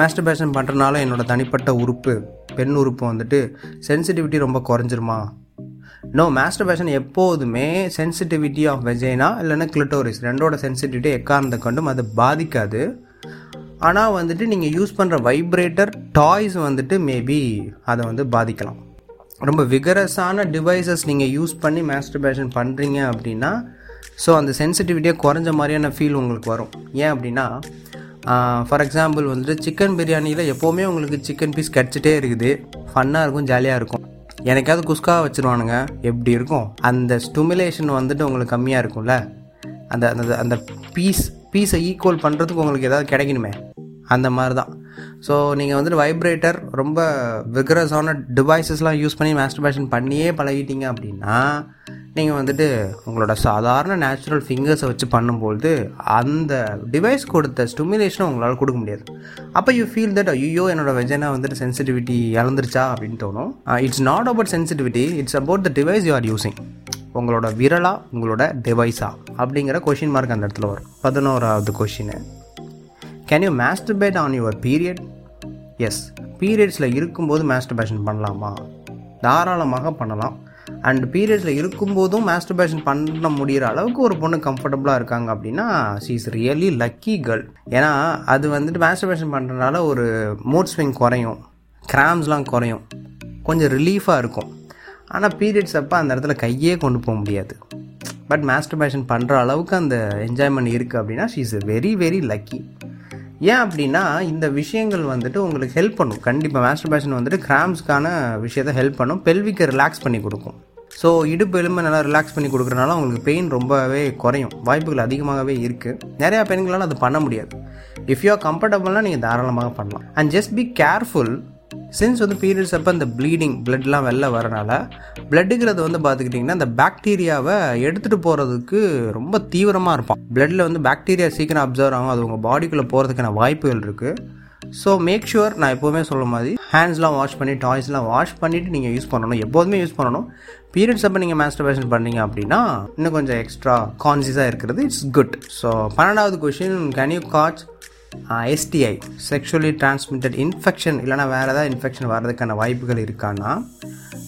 masturbation பண்ணுறனால என்னோட தனிப்பட்ட உறுப்பு பெண் உறுப்பு வந்துட்டு சென்சிட்டிவிட்டி ரொம்ப குறைஞ்சிருமா? நோ மாஸ்டர்பேஷன் எப்போதுமே சென்சிட்டிவிட்டி ஆஃப் வெஜைனா இல்லைன்னா கிளிட்டோரிஸ் ரெண்டோட சென்சிட்டிவிட்டி எக்காரணத்தை கொண்டும் அது பாதிக்காது. ஆனால் வந்துட்டு நீங்கள் யூஸ் பண்ணுற வைப்ரேட்டர் டாய்ஸ் வந்துட்டு மேபி அதை வந்து பாதிக்கலாம். ரொம்ப விகரஸான டிவைசஸ் நீங்கள் யூஸ் பண்ணி மாஸ்டர்பேஷன் பண்ணுறீங்க அப்படின்னா ஸோ அந்த சென்சிட்டிவிட்டியே குறைஞ்ச மாதிரியான ஃபீல் உங்களுக்கு வரும். ஏன் அப்படின்னா ஃபார் எக்ஸாம்பிள் வந்துட்டு சிக்கன் பிரியாணியில் எப்போவுமே உங்களுக்கு சிக்கன் பீஸ் கிடச்சிட்டே இருக்குது. ஃபன்னாக இருக்கும் ஜாலியாக இருக்கும். எனக்காவது குஸ்கா வச்சுருவானுங்க எப்படி இருக்கும்? அந்த ஸ்டுமிலேஷன் வந்துட்டு உங்களுக்கு கம்மியாக இருக்கும்ல. அந்த அந்த அந்த பீஸ் பீஸை ஈக்குவல் பண்ணுறதுக்கு உங்களுக்கு ஏதாவது கிடைக்கணுமே. அந்த மாதிரி தான் ஸோ நீங்கள் வந்துட்டு வைப்ரேட்டர் ரொம்ப விக்ரஸான டிவைசஸ்லாம் யூஸ் பண்ணி மாஸ்டர்பேஷன் பண்ணியே பழகிட்டீங்க அப்படின்னா நீங்கள் வந்துட்டு உங்களோட சாதாரண நேச்சுரல் ஃபிங்கர்ஸை வச்சு பண்ணும்பொழுது அந்த டிவைஸ் கொடுத்த ஸ்டிமுலேஷனை உங்களால் கொடுக்க முடியாது. அப்போ யூ ஃபீல் தட் ஐயோ என்னோட வெஜனா வந்துட்டு சென்சிட்டிவிட்டி இழந்துருச்சா அப்படின்னு தோணும். It's not about sensitivity it's about the device you are using உங்களோட விரலா உங்களோட டிவைஸா அப்படிங்கிற கொஷின் மார்க் அந்த இடத்துல வரும். பதினோராவது question can you masturbate on your period yes பீரியட்ஸில் இருக்கும்போது மேஸ்டர்பேஷன் பண்ணலாமா? தாராளமாக பண்ணலாம். அண்ட் பீரியட்ஸில் இருக்கும்போதும் மாஸ்டர்பேஷன் பண்ண முடிகிற அளவுக்கு ஒரு பொண்ணு கம்ஃபர்டபுளாக இருக்காங்க அப்படின்னா she is really lucky girl ஏன்னா அது வந்துட்டு மாஸ்டர்பேஷன் பண்ணுறதுனால ஒரு மூட் ஸ்விங் குறையும். கிராம்ஸ்லாம் குறையும். கொஞ்சம் ரிலீஃபாக இருக்கும். ஆனால் பீரியட்ஸ் அப்போ அந்த இடத்துல கையே கொண்டு போக முடியாது. பட் மாஸ்டர்பேஷன் பண்ணுற அளவுக்கு அந்த என்ஜாய்மெண்ட் இருக்குது அப்படின்னா she is very very lucky ஏன் அப்படின்னா இந்த விஷயங்கள் வந்துட்டு உங்களுக்கு ஹெல்ப் பண்ணும். கண்டிப்பாக மாஸ்டர்பேஷன் வந்துட்டு கிராம்ஸ்க்கான விஷயத்தை ஹெல்ப் பண்ணும். பெல்விக்கை ரிலாக்ஸ் பண்ணி கொடுக்கும். ஸோ இடுப்பு எலும்பை நல்லா ரிலாக்ஸ் பண்ணி கொடுக்குறனால உங்களுக்கு பெயின் ரொம்பவே குறையும். வாய்ப்புகள் அதிகமாகவே இருக்குது நிறையா பெண்களால் அது பண்ண முடியாது. இஃப் யூ ஆர் கம்ஃபர்டபுள்னால் நீங்கள் தாராளமாக பண்ணலாம். And just be careful since வந்து பீரியட்ஸ் அப்போ இந்த ப்ளீடிங் பிளட்லாம் வெளில வரனால பிளட்டுங்கிறது வந்து பார்த்துக்கிட்டிங்கன்னா அந்த பாக்டீரியாவை எடுத்துகிட்டு போகிறதுக்கு ரொம்ப தீவிரமாக இருப்பான். பிளட்டில் வந்து பாக்டீரியா சீக்கிரம் அப்சர்வ் ஆகும். அது உங்கள் பாடிக்குள்ளே போகிறதுக்கான வாய்ப்புகள் இருக்குது ஸோ மேக் ஷுவர் நான் எப்போவுமே சொல்ல மாதிரி ஹேண்ட்ஸ்லாம் வாஷ் பண்ணி டாய்ஸ்லாம் வாஷ் பண்ணிவிட்டு நீங்கள் யூஸ் பண்ணணும். எப்போதுமே யூஸ் பண்ணணும். பீரியட்ஸ் அப்போ நீங்கள் மாஸ்டர்பேஷன் பண்ணீங்க அப்படின்னா இன்னும் கொஞ்சம் எக்ஸ்ட்ரா கான்சியஸாக இருக்கிறது இட்ஸ் குட் ஸோ பன்னெண்டாவது question can you catch STI sexually transmitted infection இல்லைனா வேறு ஏதாவது இன்ஃபெக்ஷன் வர்றதுக்கான வாய்ப்புகள் இருக்கான்னா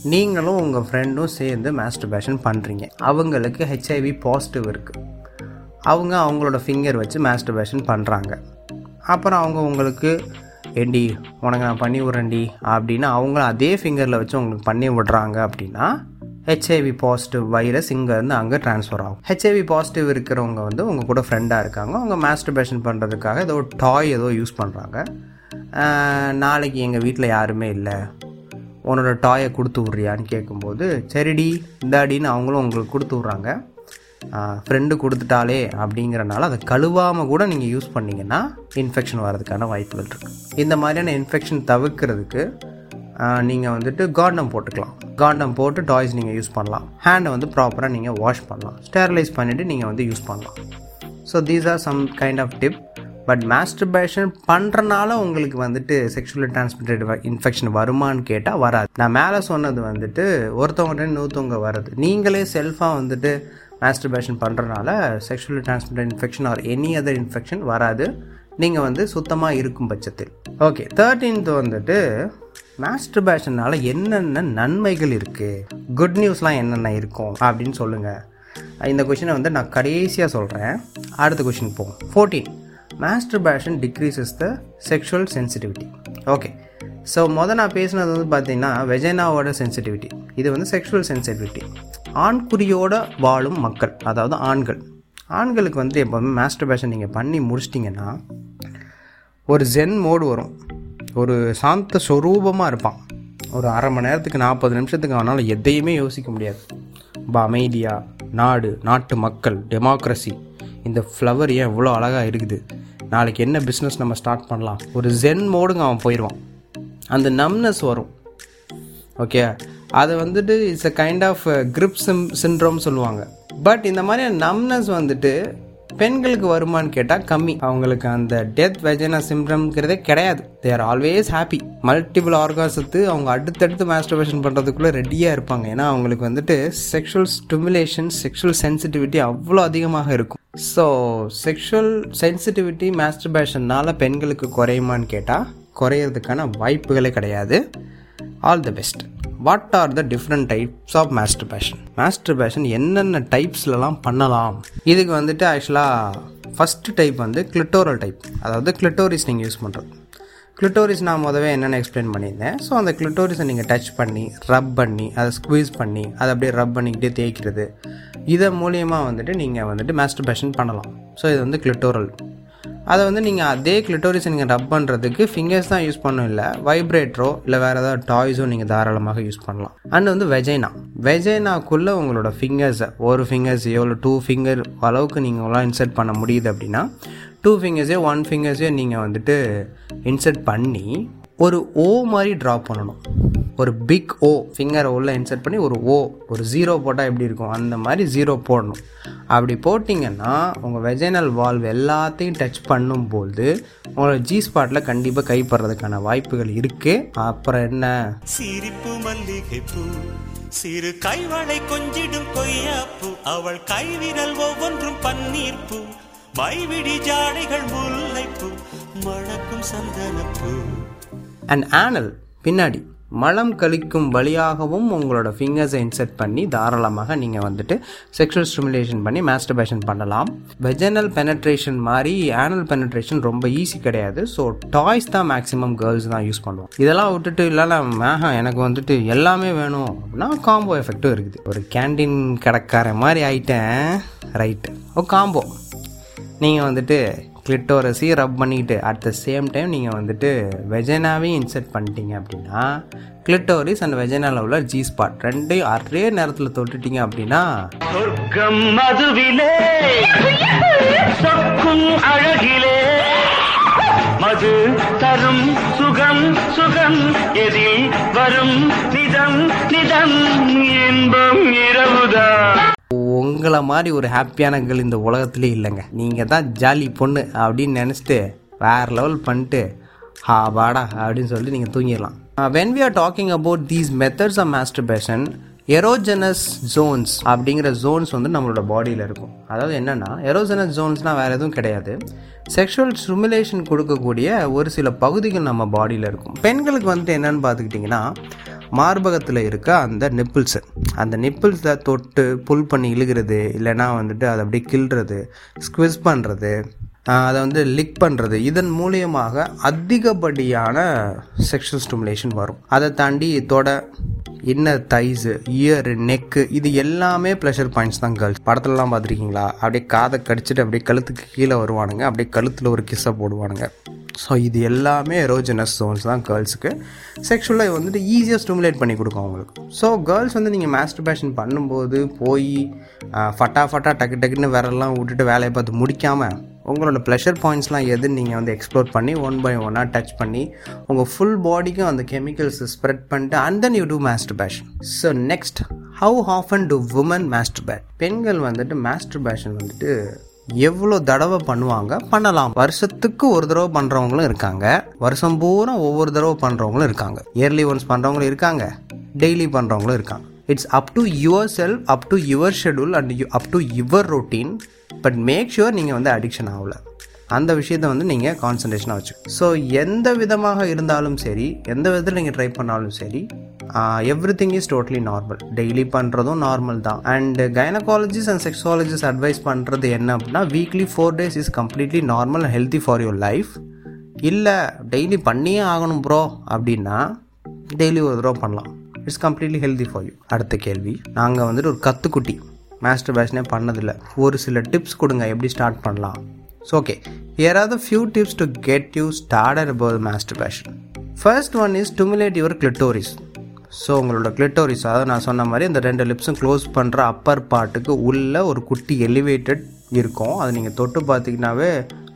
நீங்களும் உங்கள் ஃப்ரெண்டும் சேர்ந்து மாஸ்டர்பேஷன் பண்ணுறீங்க அவங்களுக்கு ஹெச்ஐவி பாசிட்டிவ் இருக்குது அவங்க அவங்களோட ஃபிங்கர் வச்சு மாஸ்டர்பேஷன் பண்ணுறாங்க அப்புறம் அவங்க உங்களுக்கு ஏண்டி உனக்கு நான் பண்ணி விட்றேன்டி அப்படின்னு அவங்களும் அதே ஃபிங்கரில் வச்சு உங்களுக்கு பண்ணி விடுறாங்க அப்படின்னா ஹெச்ஐவி பாசிட்டிவ் வைரஸ் இங்கேருந்து அங்கே ட்ரான்ஸ்ஃபர் ஆகும். ஹெச்ஐவி பாசிட்டிவ் இருக்கிறவங்க வந்து உங்கள் கூட ஃப்ரெண்டாக இருக்காங்க. அவங்க மாஸ்டர்பேஷன் பண்ணுறதுக்காக ஏதோ டாய் ஏதோ யூஸ் பண்ணுறாங்க நாளைக்கு எங்கள் வீட்டில் யாருமே இல்லை. உன்னோட டாயை கொடுத்து விட்றியான்னு கேட்கும்போது சரிடி இந்தாடின்னு அவங்களும் உங்களுக்கு கொடுத்து விட்றாங்க. ஃப்ரெண்டு கொடுத்துட்டாலே அப்படிங்கிறனால அதை கழுவாமல் கூட நீங்கள் யூஸ் பண்ணிங்கன்னா இன்ஃபெக்ஷன் வர்றதுக்கான வாய்ப்புகள் இருக்குது இந்த மாதிரியான இன்ஃபெக்ஷன் தவிர்க்கிறதுக்கு நீங்கள் வந்துட்டு கார்டம் போட்டுக்கலாம். காண்டம் போட்டு டாய்ஸ் நீங்கள் யூஸ் பண்ணலாம். ஹேண்டை வந்து ப்ராப்பராக நீங்கள் வாஷ் பண்ணலாம். ஸ்டெர்லைஸ் பண்ணிவிட்டு நீங்கள் வந்து யூஸ் பண்ணலாம். So these are some kind of tip but masturbation பண்ணுறனால உங்களுக்கு வந்துட்டு செக்ஷுவலி டிரான்ஸ்மிட்டட் இன்ஃபெக்ஷன் வருமானு கேட்டால் வராது. நான் மேலே சொன்னது வந்துட்டு ஒருத்தவங்க நூற்றவங்க வருது நீங்களே செல்ஃபாக வந்துட்டு மாஸ்டர்பேஷன் பண்ணுறனால sexual transmitted infection or any other infection வராது. நீங்கள் வந்து சுத்தமாக இருக்கும் பட்சத்தில். ஓகே தேர்ட்டீன்த் வந்துட்டு மாஸ்டர்பேஷனால் என்னென்ன நன்மைகள் இருக்குது குட் நியூஸ்லாம் என்னென்ன இருக்கும் அப்படின்னு சொல்லுங்கள் இந்த கொஷினை வந்து நான் கடைசியாக சொல்கிறேன் அடுத்த கொஷின் போகும் fourteen masturbation decreases the sexual sensitivity okay so மொதல் நான் பேசினது வந்து பார்த்தீங்கன்னா வெஜைனாவோட சென்சிட்டிவிட்டி இது வந்து செக்ஷுவல் சென்சிட்டிவிட்டி ஆண்குறியோட வாழும் மக்கள் அதாவது ஆண்கள். ஆண்களுக்கு வந்து எப்போவுமே மாஸ்டர்பேஷன் நீங்கள் பண்ணி முடிச்சிட்டிங்கன்னா ஒரு ஜென் மோடு வரும். ஒரு சாந்த ஸ்வரூபமாக இருப்பான். ஒரு அரை மணி நேரத்துக்கு நாற்பது நிமிஷத்துக்கு அவனால் எதையுமே யோசிக்க முடியாது. ரொம்ப அமைதியாக நாடு நாட்டு மக்கள் டெமோக்ரஸி இந்த ஃப்ளவர் ஏன் இவ்வளோ அழகாக இருக்குது? நாளைக்கு என்ன பிஸ்னஸ் நம்ம ஸ்டார்ட் பண்ணலாம்? ஒரு ஜென் மோடுங்க அவன் போயிடுவான் அந்த நம்னஸ் வரும். ஓகே அதை வந்துட்டு it's a kind of grip sim syndrome சொல்லுவாங்க. பட் இந்த மாதிரி நம்னஸ் வந்துட்டு பெண்களுக்கு வருமானு கேட்டால் கம்மி. அவங்களுக்கு அந்த டெத் வெஜனா சிம்டம்ங்கிறதே கிடையாது. They are always happy multiple ஆர்காசத்து அவங்க அடுத்தடுத்து மாஸ்டர்பேஷன் பண்ணுறதுக்குள்ளே ரெடியாக இருப்பாங்க. ஏன்னா அவங்களுக்கு வந்துட்டு செக்ஷுவல் ஸ்டிமுலேஷன் செக்ஷுவல் சென்சிட்டிவிட்டி அவ்வளோ அதிகமாக இருக்கும். ஸோ செக்ஷுவல் சென்சிட்டிவிட்டி மாஸ்டர்பேஷன்னால் பெண்களுக்கு குறையுமான்னு கேட்டால் குறையிறதுக்கான வாய்ப்புகளே கிடையாது. All the best what are the different types of masturbation masturbation என்னென்ன டைப்ஸ்லலாம் பண்ணலாம்? இதுக்கு வந்துட்டு ஆக்சுவலாக ஃபஸ்ட்டு டைப் வந்து கிளிட்டோரல் டைப் அதாவது கிளிட்டோரிஸ் நீங்கள் யூஸ் பண்ணுறது கிளிட்டோரிஸ் நான் முதவே என்னென்ன எக்ஸ்பிளைன் பண்ணியிருந்தேன்? ஸோ அந்த கிளிட்டோரிஸை நீங்கள் டச் பண்ணி ரப் பண்ணி அதை ஸ்குவீஸ் பண்ணி அதை அப்படியே ரப் பண்ணிக்கிட்டே தேய்க்கிறது. இதை மூலியமாக வந்துட்டு நீங்கள் வந்துட்டு மாஸ்டர்பேஷன் பண்ணலாம். ஸோ இது வந்து கிளிட்டோரல் அதை வந்து நீங்கள் அதே கிளிட்டோரிஸை நீங்கள் ரப் பண்ணுறதுக்கு ஃபிங்கர்ஸ் தான் யூஸ் பண்ணணும் இல்லை வைப்ரேட்டரோ இல்லை வேறு ஏதாவது டாய்ஸோ நீங்கள் தாராளமாக யூஸ் பண்ணலாம். அண்ட் வந்து வெஜைனா வெஜைனாக்குள்ளே உங்களோட ஃபிங்கர்ஸை ஒரு ஃபிங்கர்ஸையோ இல்லை டூ ஃபிங்கர் அளவுக்கு நீங்கள் உங்களால் இன்சர்ட் பண்ண முடியுது அப்படின்னா டூ ஃபிங்கர்ஸையோ ஒன் ஃபிங்கர்ஸையோ நீங்கள் வந்துட்டு இன்சர்ட் பண்ணி ஒரு ஓ மாதிரி ட்ரா பண்ணணும். ஒரு பிக் ஓ ஃபிங்கரை உள்ளே இன்சர்ட் பண்ணி ஒரு ஓ ஒரு ஜீரோ போட்டால் எப்படி இருக்கும்? அந்த மாதிரி ஜீரோ போடணும். அப்படி போட்டிங்கன்னா உங்கள் வெஜைனல் வால்வ் எல்லாத்தையும் டச் பண்ணும்போது உங்களோட ஜி ஸ்பாட்டில் கண்டிப்பாக கைப்படுறதுக்கான வாய்ப்புகள் இருக்குது அப்புறம் என்ன? சிரிப்பு மல்லிகை பூ சிறு கைவளை கொஞ்சிடும் கொய்யாப்பு அவள் கைவிரல் ஒவ்வொன்றும் பன்னீர்ப்பு வைவிடி ஜாடைகள் முல்லைப்பு மழக்கும் சந்தனப்பூ. அண்ட் ஆனல் பின்னாடி மலம் கழிக்கும் வழியாகவும் உங்களோட ஃபிங்கர்ஸை இன்செர்ட் பண்ணி தாராளமாக நீங்கள் வந்துட்டு செக்ஷுவல் ஸ்டிமுலேஷன் பண்ணி மாஸ்டர்பேஷன் பண்ணலாம். வெஜனல் பெனட்ரேஷன் மாதிரி ஆனல் பெனட்ரேஷன் ரொம்ப ஈஸி கிடையாது. ஸோ டாய்ஸ் தான் மேக்ஸிமம் கேர்ள்ஸ் தான் யூஸ் பண்ணுவோம். இதெல்லாம் விட்டுட்டு இல்லைனா மேகம் எனக்கு வந்துட்டு எல்லாமே வேணும் அப்படின்னா காம்போ எஃபெக்டும் இருக்குது. ஒரு கேண்டீன் கடைக்கார மாதிரி ஆயிட்டேன். ரைட்டு ஓ காம்போ நீங்கள் வந்துட்டு கிளிட்டோரஸையும் ரப் பண்ணிக்கிட்டு அட் த சேம் டைம் நீங்கள் வந்துட்டு வெஜனாவையும் இன்செர்ட் பண்ணிட்டீங்க அப்படின்னா கிளிட்டோரிஸ் அண்ட் வெஜனாவில் உள்ள ஜி ஸ்பாட் ரெண்டையும் ஒரே நேரத்தில் தொட்டுட்டீங்க அப்படின்னா மதுவிலே அழகிலே. மது தரும் சுகம் சுகம் எதில் வரும்? நிதம் நிதம் இன்பம் இரவுதான். உங்களை மாதிரி ஒரு ஹாப்பியான கேர்ள் இந்த உலகத்துலேயே இல்லைங்க. நீங்கள் தான் ஜாலி பொண்ணு அப்படின்னு நினச்சிட்டு வேறு லெவல் பண்ணிட்டு ஹா பாடா அப்படின்னு சொல்லிட்டு நீங்கள் தூங்கிடலாம். When we are talking about these methods of masturbation erogenous zones அப்படிங்கிற ஜோன்ஸ் வந்து நம்மளோட பாடியில் இருக்கும். அதாவது என்னென்னா எரோஜனஸ் ஜோன்ஸ்னால் வேறு எதுவும் கிடையாது. செக்ஷுவல் ஸ்டிமுலேஷன் கொடுக்கக்கூடிய ஒரு சில பகுதிகள் நம்ம பாடியில் இருக்கும். பெண்களுக்கு வந்துட்டு என்னென்னு பார்த்துக்கிட்டிங்கன்னா மார்பகத்தில் இருக்க அந்த நிப்பிள்ஸு அந்த நிப்பிள்ஸை தொட்டு புல் பண்ணி இழுகிறது இல்லைன்னா வந்துட்டு அதை அப்படியே கிள்றது ஸ்குவிஸ் பண்ணுறது அதை வந்து லிக் பண்ணுறது இதன் மூலியமாக அதிகப்படியான செக்ஷுவல் ஸ்டிமுலேஷன் வரும். அதை தாண்டி தொட இன்னர் தைஸு இயர் நெக்கு இது எல்லாமே ப்ளஷர் பாயிண்ட்ஸ் தான் கேர்ள்ஸ் படத்துலலாம் பார்த்துருக்கீங்களா? அப்படியே காதை கடிச்சிட்டு அப்படியே கழுத்துக்கு கீழே வருவானுங்க. அப்படியே கழுத்தில் ஒரு கிஸ்ஸை போடுவானுங்க. ஸோ இது எல்லாமே எரோஜனஸ் ஜோன்ஸ் தான் கேர்ள்ஸுக்கு செக்ஷுவலாக வந்துட்டு ஈஸியாக ஸ்டிமுலேட் பண்ணி கொடுக்கும் அவங்களுக்கு. ஸோ கேர்ள்ஸ் வந்து நீங்கள் மாஸ்டர்பேஷன் பண்ணும்போது போய் ஃபட்டா ஃபட்டா டக்கு டக்குன்னு விரலாம் விட்டுட்டு வேலையை பார்த்து முடிக்காமல் உங்களோட ப்ளஷர் பாயிண்ட்ஸ்லாம் எதுன்னு நீங்கள் வந்து எக்ஸ்ப்ளோர் பண்ணி ஒன் பை ஒன்னாக டச் பண்ணி உங்கள் ஃபுல் பாடிக்கும் அந்த கெமிக்கல்ஸ் ஸ்ப்ரெட் பண்ணிட்டு and then you do masturbation so next how often do women masturbate பெண்கள் வந்துட்டு மாஸ்டர்பேஷன் வந்துட்டு எவ்வளோ தடவை பண்ணுவாங்க? பண்ணலாம். வருஷத்துக்கு ஒரு தடவை பண்ணுறவங்களும் இருக்காங்க. வருஷம் பூரா ஒவ்வொரு தடவை பண்ணுறவங்களும் இருக்காங்க. இயர்லி ஒன்ஸ் பண்ணுறவங்களும் இருக்காங்க. டெய்லி பண்ணுறவங்களும் இருக்காங்க. It's up to yourself up to your schedule and up to your routine but make sure நீங்கள் வந்து அடிக்ஷன் ஆகல. அந்த விஷயத்த வந்து நீங்கள் கான்சன்ட்ரேஷனாக வச்சு ஸோ எந்த விதமாக இருந்தாலும் சரி எந்த விதத்தில் நீங்கள் ட்ரை பண்ணாலும் சரி everything is totally normal daily பண்ணுறதும் நார்மல் தான். And gynaecologists and sexologists advise பண்ணுறது என்ன அப்படின்னா weekly four days is completely normal and healthy for your life இல்லை டெய்லி பண்ணியே ஆகணும் ப்ரோ அப்படின்னா டெய்லி ஒரு தடவை பண்ணலாம். It's completely healthy for you அடுத்த கேள்வி. நாங்கள் வந்துட்டு ஒரு கத்துக்குட்டி. மாஸ்டர் பேஷனே பண்ணதில்லை. ஒரு சில டிப்ஸ் கொடுங்க எப்படி ஸ்டார்ட் பண்ணலாம். So okay here are the few tips to get you started about masturbation first one is stimulate your clitoris so உங்களோட கிளிட்டோரிஸ் அதாவது நான் சொன்ன மாதிரி இந்த ரெண்டு லிப்ஸும் க்ளோஸ் பண்ணுற அப்பர் பார்ட்டுக்கு உள்ள ஒரு குட்டி எலிவேட்டட் இருக்கும். அது நீங்கள் தொட்டு பார்த்தீங்கன்னாவே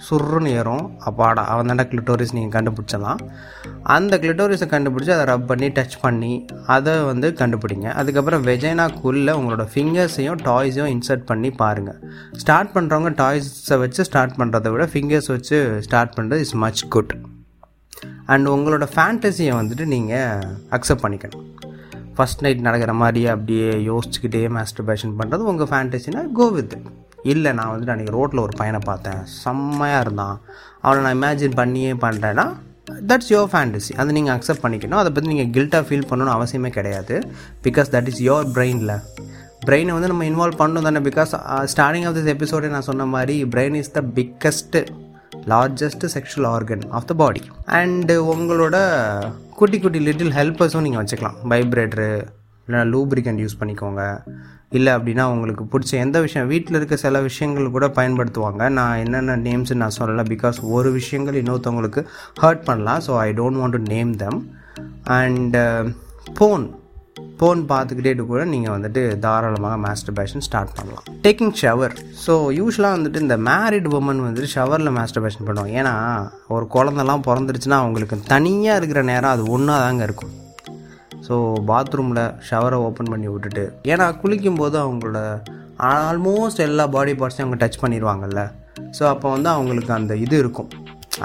சுருன்னு ஏறும் அப்பாடா அவன் தாண்டா கிளிட்டோரிஸ் நீங்கள் கண்டுபிடிச்சலாம் அந்த கிளிட்டோரிஸை கண்டுபிடிச்சி அதை ரப் பண்ணி டச் பண்ணி அதை வந்து கண்டுபிடிங்க. அதுக்கப்புறம் வெஜைனாக்குள்ளே உங்களோட ஃபிங்கர்ஸையும் டாய்ஸையும் இன்சர்ட் பண்ணி பாருங்கள் ஸ்டார்ட் பண்ணுறவங்க டாய்ஸை வச்சு ஸ்டார்ட் பண்ணுறதை விட ஃபிங்கர்ஸ் வச்சு ஸ்டார்ட் பண்ணுறது இஸ் மச் குட் அண்ட் உங்களோட ஃபேண்டசியை வந்துட்டு நீங்கள் அக்செப்ட் பண்ணிக்கணும். ஃபஸ்ட் நைட் நடக்கிற மாதிரி அப்படியே யோசிச்சுக்கிட்டே மாஸ்டர்பேஷன் பண்ணுறது உங்கள் ஃபேண்டசினா கோ வித் இல்லை நான் வந்துட்டு அன்றைக்கி ரோட்டில் ஒரு பையனை பார்த்தேன். செம்மையாக இருந்தான். அவனை நான் இமேஜின் பண்ணியே பண்ணுறேன்னா தட்ஸ் யோர் ஃபேண்டசி அதை நீங்கள் அக்செப்ட் பண்ணிக்கணும். அதை பற்றி நீங்கள் கில்ட்டாக ஃபீல் பண்ணணும்னு அவசியமே கிடையாது. பிகாஸ் தட் இஸ் யோர் பிரெயினில் பிரெயினை வந்து நம்ம இன்வால்வ் பண்ணணும் தானே. பிகாஸ் ஸ்டார்டிங் ஆஃப் திஸ் எபிசோடே நான் சொன்ன மாதிரி brain is the biggest largest sexual organ of the body and உங்களோட குட்டி குட்டி லிட்டில் ஹெல்ப்பர்ஸும் நீங்கள் வச்சுக்கலாம். வைப்ரேட்ரு இல்லைனா லூப்ரிகண்ட் யூஸ் பண்ணிக்கோங்க. இல்லை அப்படின்னா உங்களுக்கு பிடிச்ச எந்த விஷயம் வீட்டில் இருக்க சில விஷயங்கள் கூட பயன்படுத்துவாங்க. நான் என்னென்ன நேம்ஸ் நான் சொல்லலை பிகாஸ் ஒரு விஷயங்கள் இன்னொருத்தவங்களுக்கு ஹர்ட் பண்ணலாம். So I don't want to name them and phone phone பார்த்துக்கிட்டே கூட நீங்கள் வந்துட்டு தாராளமாக மாஸ்டர்பேஷன் ஸ்டார்ட் பண்ணலாம். டேக்கிங் ஷவர் ஸோ யூஸ்வலாக வந்துட்டு இந்த மேரிட் உமன் வந்துட்டு ஷவரில் மாஸ்டர்பேஷன் பண்ணுவாங்க. ஏன்னா ஒரு குழந்தெல்லாம் பிறந்துருச்சுன்னா அவங்களுக்கு தனியாக இருக்கிற நேரம் அது ஒன்றா தாங்க இருக்கும். ஸோ பாத்ரூமில் ஷவரை ஓப்பன் பண்ணி விட்டுட்டு ஏன்னா குளிக்கும்போது அவங்களோட ஆல்மோஸ்ட் எல்லா பாடி பார்ட்ஸையும் அவங்க டச் பண்ணிடுவாங்கல்ல ஸோ அப்போ வந்து அவங்களுக்கு அந்த இது இருக்கும்.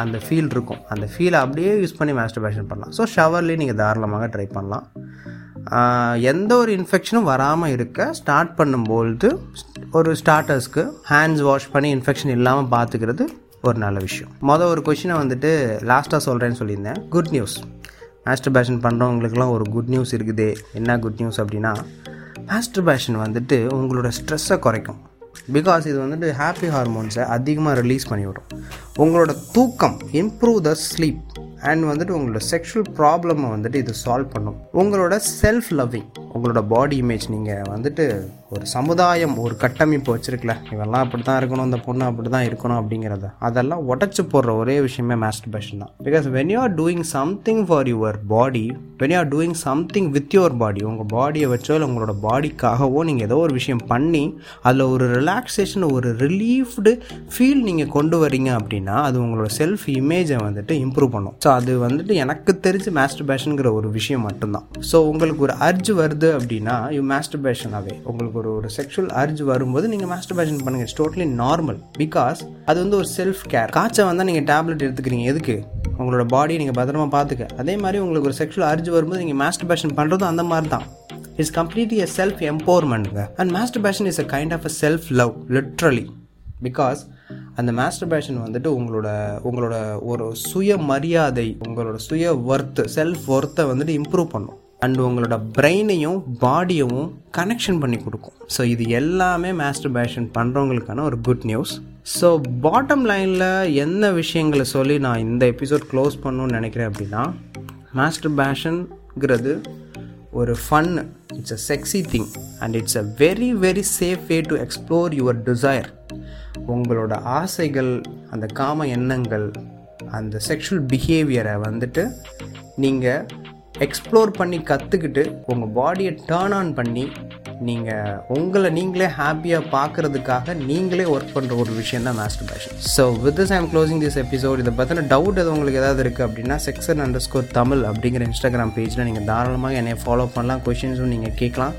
அந்த ஃபீல் இருக்கும். அந்த ஃபீலை அப்படியே யூஸ் பண்ணி மாஸ்டர்பேஷன் பண்ணலாம். ஸோ ஷவர்லேயே நீங்கள் தாராளமாக ட்ரை பண்ணலாம். எந்த ஒரு இன்ஃபெக்ஷனும் வராமல் இருக்க ஸ்டார்ட் பண்ணும்பொழுது ஒரு ஸ்டார்டர்ஸ்க்கு ஹேண்ட்ஸ் வாஷ் பண்ணி இன்ஃபெக்ஷன் இல்லாமல் பார்த்துக்கிறது ஒரு நல்ல விஷயம். மொதல் ஒரு கொஷினை வந்துட்டு லாஸ்ட்டாக சொல்கிறேன்னு சொல்லியிருந்தேன். குட் நியூஸ் மாஸ்டர்பேஷன் பண்ணுறவங்களுக்குலாம் ஒரு குட் நியூஸ் இருக்குது. என்ன குட் நியூஸ் அப்படின்னா மாஸ்டர்பேஷன் வந்துட்டு உங்களோட ஸ்ட்ரெஸ்ஸை குறைக்கும். பிகாஸ் இது வந்துட்டு ஹாப்பி ஹார்மோன்ஸை அதிகமாக ரிலீஸ் பண்ணிவிடும். உங்களோட தூக்கம் இம்ப்ரூவ் த ஸ்லீப் அண்ட் வந்துட்டு உங்களோட செக்ஷுவல் ப்ராப்ளமை வந்துட்டு இது சால்வ் பண்ணும். உங்களோட செல்ஃப் லவ்விங் உங்களோட பாடி இமேஜ் நீங்கள் வந்துட்டு ஒரு சமுதாயம் ஒரு கட்டமைப்பு வச்சுருக்கல. இவெல்லாம் அப்படி தான் இருக்கணும் இந்த பொண்ணு அப்படி தான் இருக்கணும் அப்படிங்கிறத. அதெல்லாம் உடச்சி போடுற ஒரே விஷயமே மாஸ்டர்பேஷன் தான். Because when you are doing something for your body when you are doing something with your body உங்கள் பாடியை வச்சோ இல்லை உங்களோட பாடிக்காகவோ நீங்கள் ஏதோ ஒரு விஷயம் பண்ணி அதில் ஒரு ரிலாக்ஸேஷன் ஒரு ரிலீஃப்டு ஃபீல் நீங்கள் கொண்டு வரீங்க அப்படின்னா அது உங்களோட செல்ஃப் இமேஜை வந்துட்டு இம்ப்ரூவ் பண்ணும். ஸோ அது வந்துட்டு எனக்கு தெரிஞ்சு மாஸ்டர்பேஷனுங்கிற ஒரு விஷயம் மட்டும்தான். ஸோ உங்களுக்கு ஒரு அர்ஜ் வருது அப்படின்னா யூ மாஸ்டர் அவே உங்களுக்கு ஒரு ஒரு செக்ஷுவல் அர்ஜ் வரும்போது நீங்கள் மாஸ்டர்பேஷன் பண்ணுங்கள் இட்ஸ் டோட்டலி நார்மல் பிகாஸ் அது வந்து ஒரு செல்ஃப் கேர் காய்ச்சல் வந்தால் நீங்கள் டேப்லெட் எடுத்துக்கிறீங்க. எதுக்கு? உங்களோட பாடியை நீங்கள் பத்திரமா பார்த்துக்க அதே மாதிரி உங்களுக்கு ஒரு செக்ஷுவல் அர்ஜ் வரும்போது நீங்கள் மாஸ்டர்பேஷன் பண்ணுறதும் அந்த மாதிரி தான் it's completely a self எம்பவர்மெண்ட்டுங்க and masturbation is a kind of a self love literally because அந்த மாஸ்டர்பேஷன் வந்துட்டு உங்களோட உங்களோட ஒரு சுய மரியாதை உங்களோட சுய ஒர்த்து செல்ஃப் ஒர்த்தை வந்துட்டு இம்ப்ரூவ் பண்ணும். அண்ட் உங்களோட பிரெயினையும் பாடியவும் கனெக்ஷன் பண்ணி கொடுக்கும். ஸோ இது எல்லாமே மாஸ்டர்பேஷன் பண்ணுறவங்களுக்கான ஒரு குட் நியூஸ் ஸோ பாட்டம் லைனில் என்ன விஷயங்களை சொல்லி நான் இந்த எபிசோட் க்ளோஸ் பண்ணணும்னு நினைக்கிறேன் அப்படின்னா மாஸ்டர்பேஷன்ங்கிறது ஒரு fun it's a sexy thing and it's a very very safe way to explore your desire உங்களோட ஆசைகள் அந்த காம எண்ணங்கள் அந்த செக்ஷுவல் பிஹேவியரை வந்துட்டு நீங்கள் எக்ஸ்ப்ளோர் பண்ணி கற்றுக்கிட்டு உங்கள் பாடியை டேர்ன் ஆன் பண்ணி நீங்கள் உங்களை நீங்களே ஹாப்பியாக பார்க்குறதுக்காக நீங்களே ஒர்க் பண்ணுற ஒரு விஷயம் தான் masturbation so with this I'm closing this episode இதை பற்றின டவுட் எது உங்களுக்கு ஏதாவது இருக்குது அப்படின்னா செக்ஸன் அண்டர் ஸ்கோர் தமிழ் அப்படிங்கிற இன்ஸ்டாகிராம் பேஜில் நீங்கள் தாராளமாக என்னை ஃபாலோ பண்ணலாம் கொஷின்ஸும் நீங்கள் கேட்கலாம்.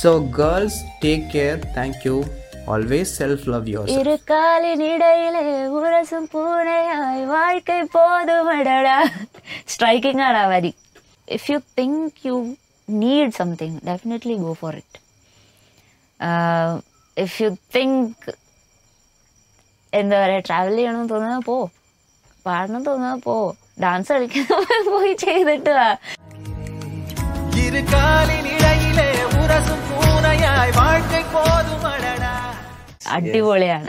So girls take care thank you always self love your இரு காலின் இடையிலே உரசும் பூனையாய் வாழ்க்கை போதுமடடா ஸ்ட்ரைக்கிங்காடா வரி if you think you need something definitely go for it if you think എന്താ പറയുക ട്രാവൽ ചെയ്യണമെന്ന് തോന്നുന്നത് പോ പാടണം തോന്നുന്നത് പോ ഡാൻസ് കളിക്കുന്ന പോയി ചെയ്തിട്ട് വാ இரு காலின் இடையிலே உரசும் பூனையாய் வாழ்க்கை போதுமடடா അടിപൊളിയാണ്.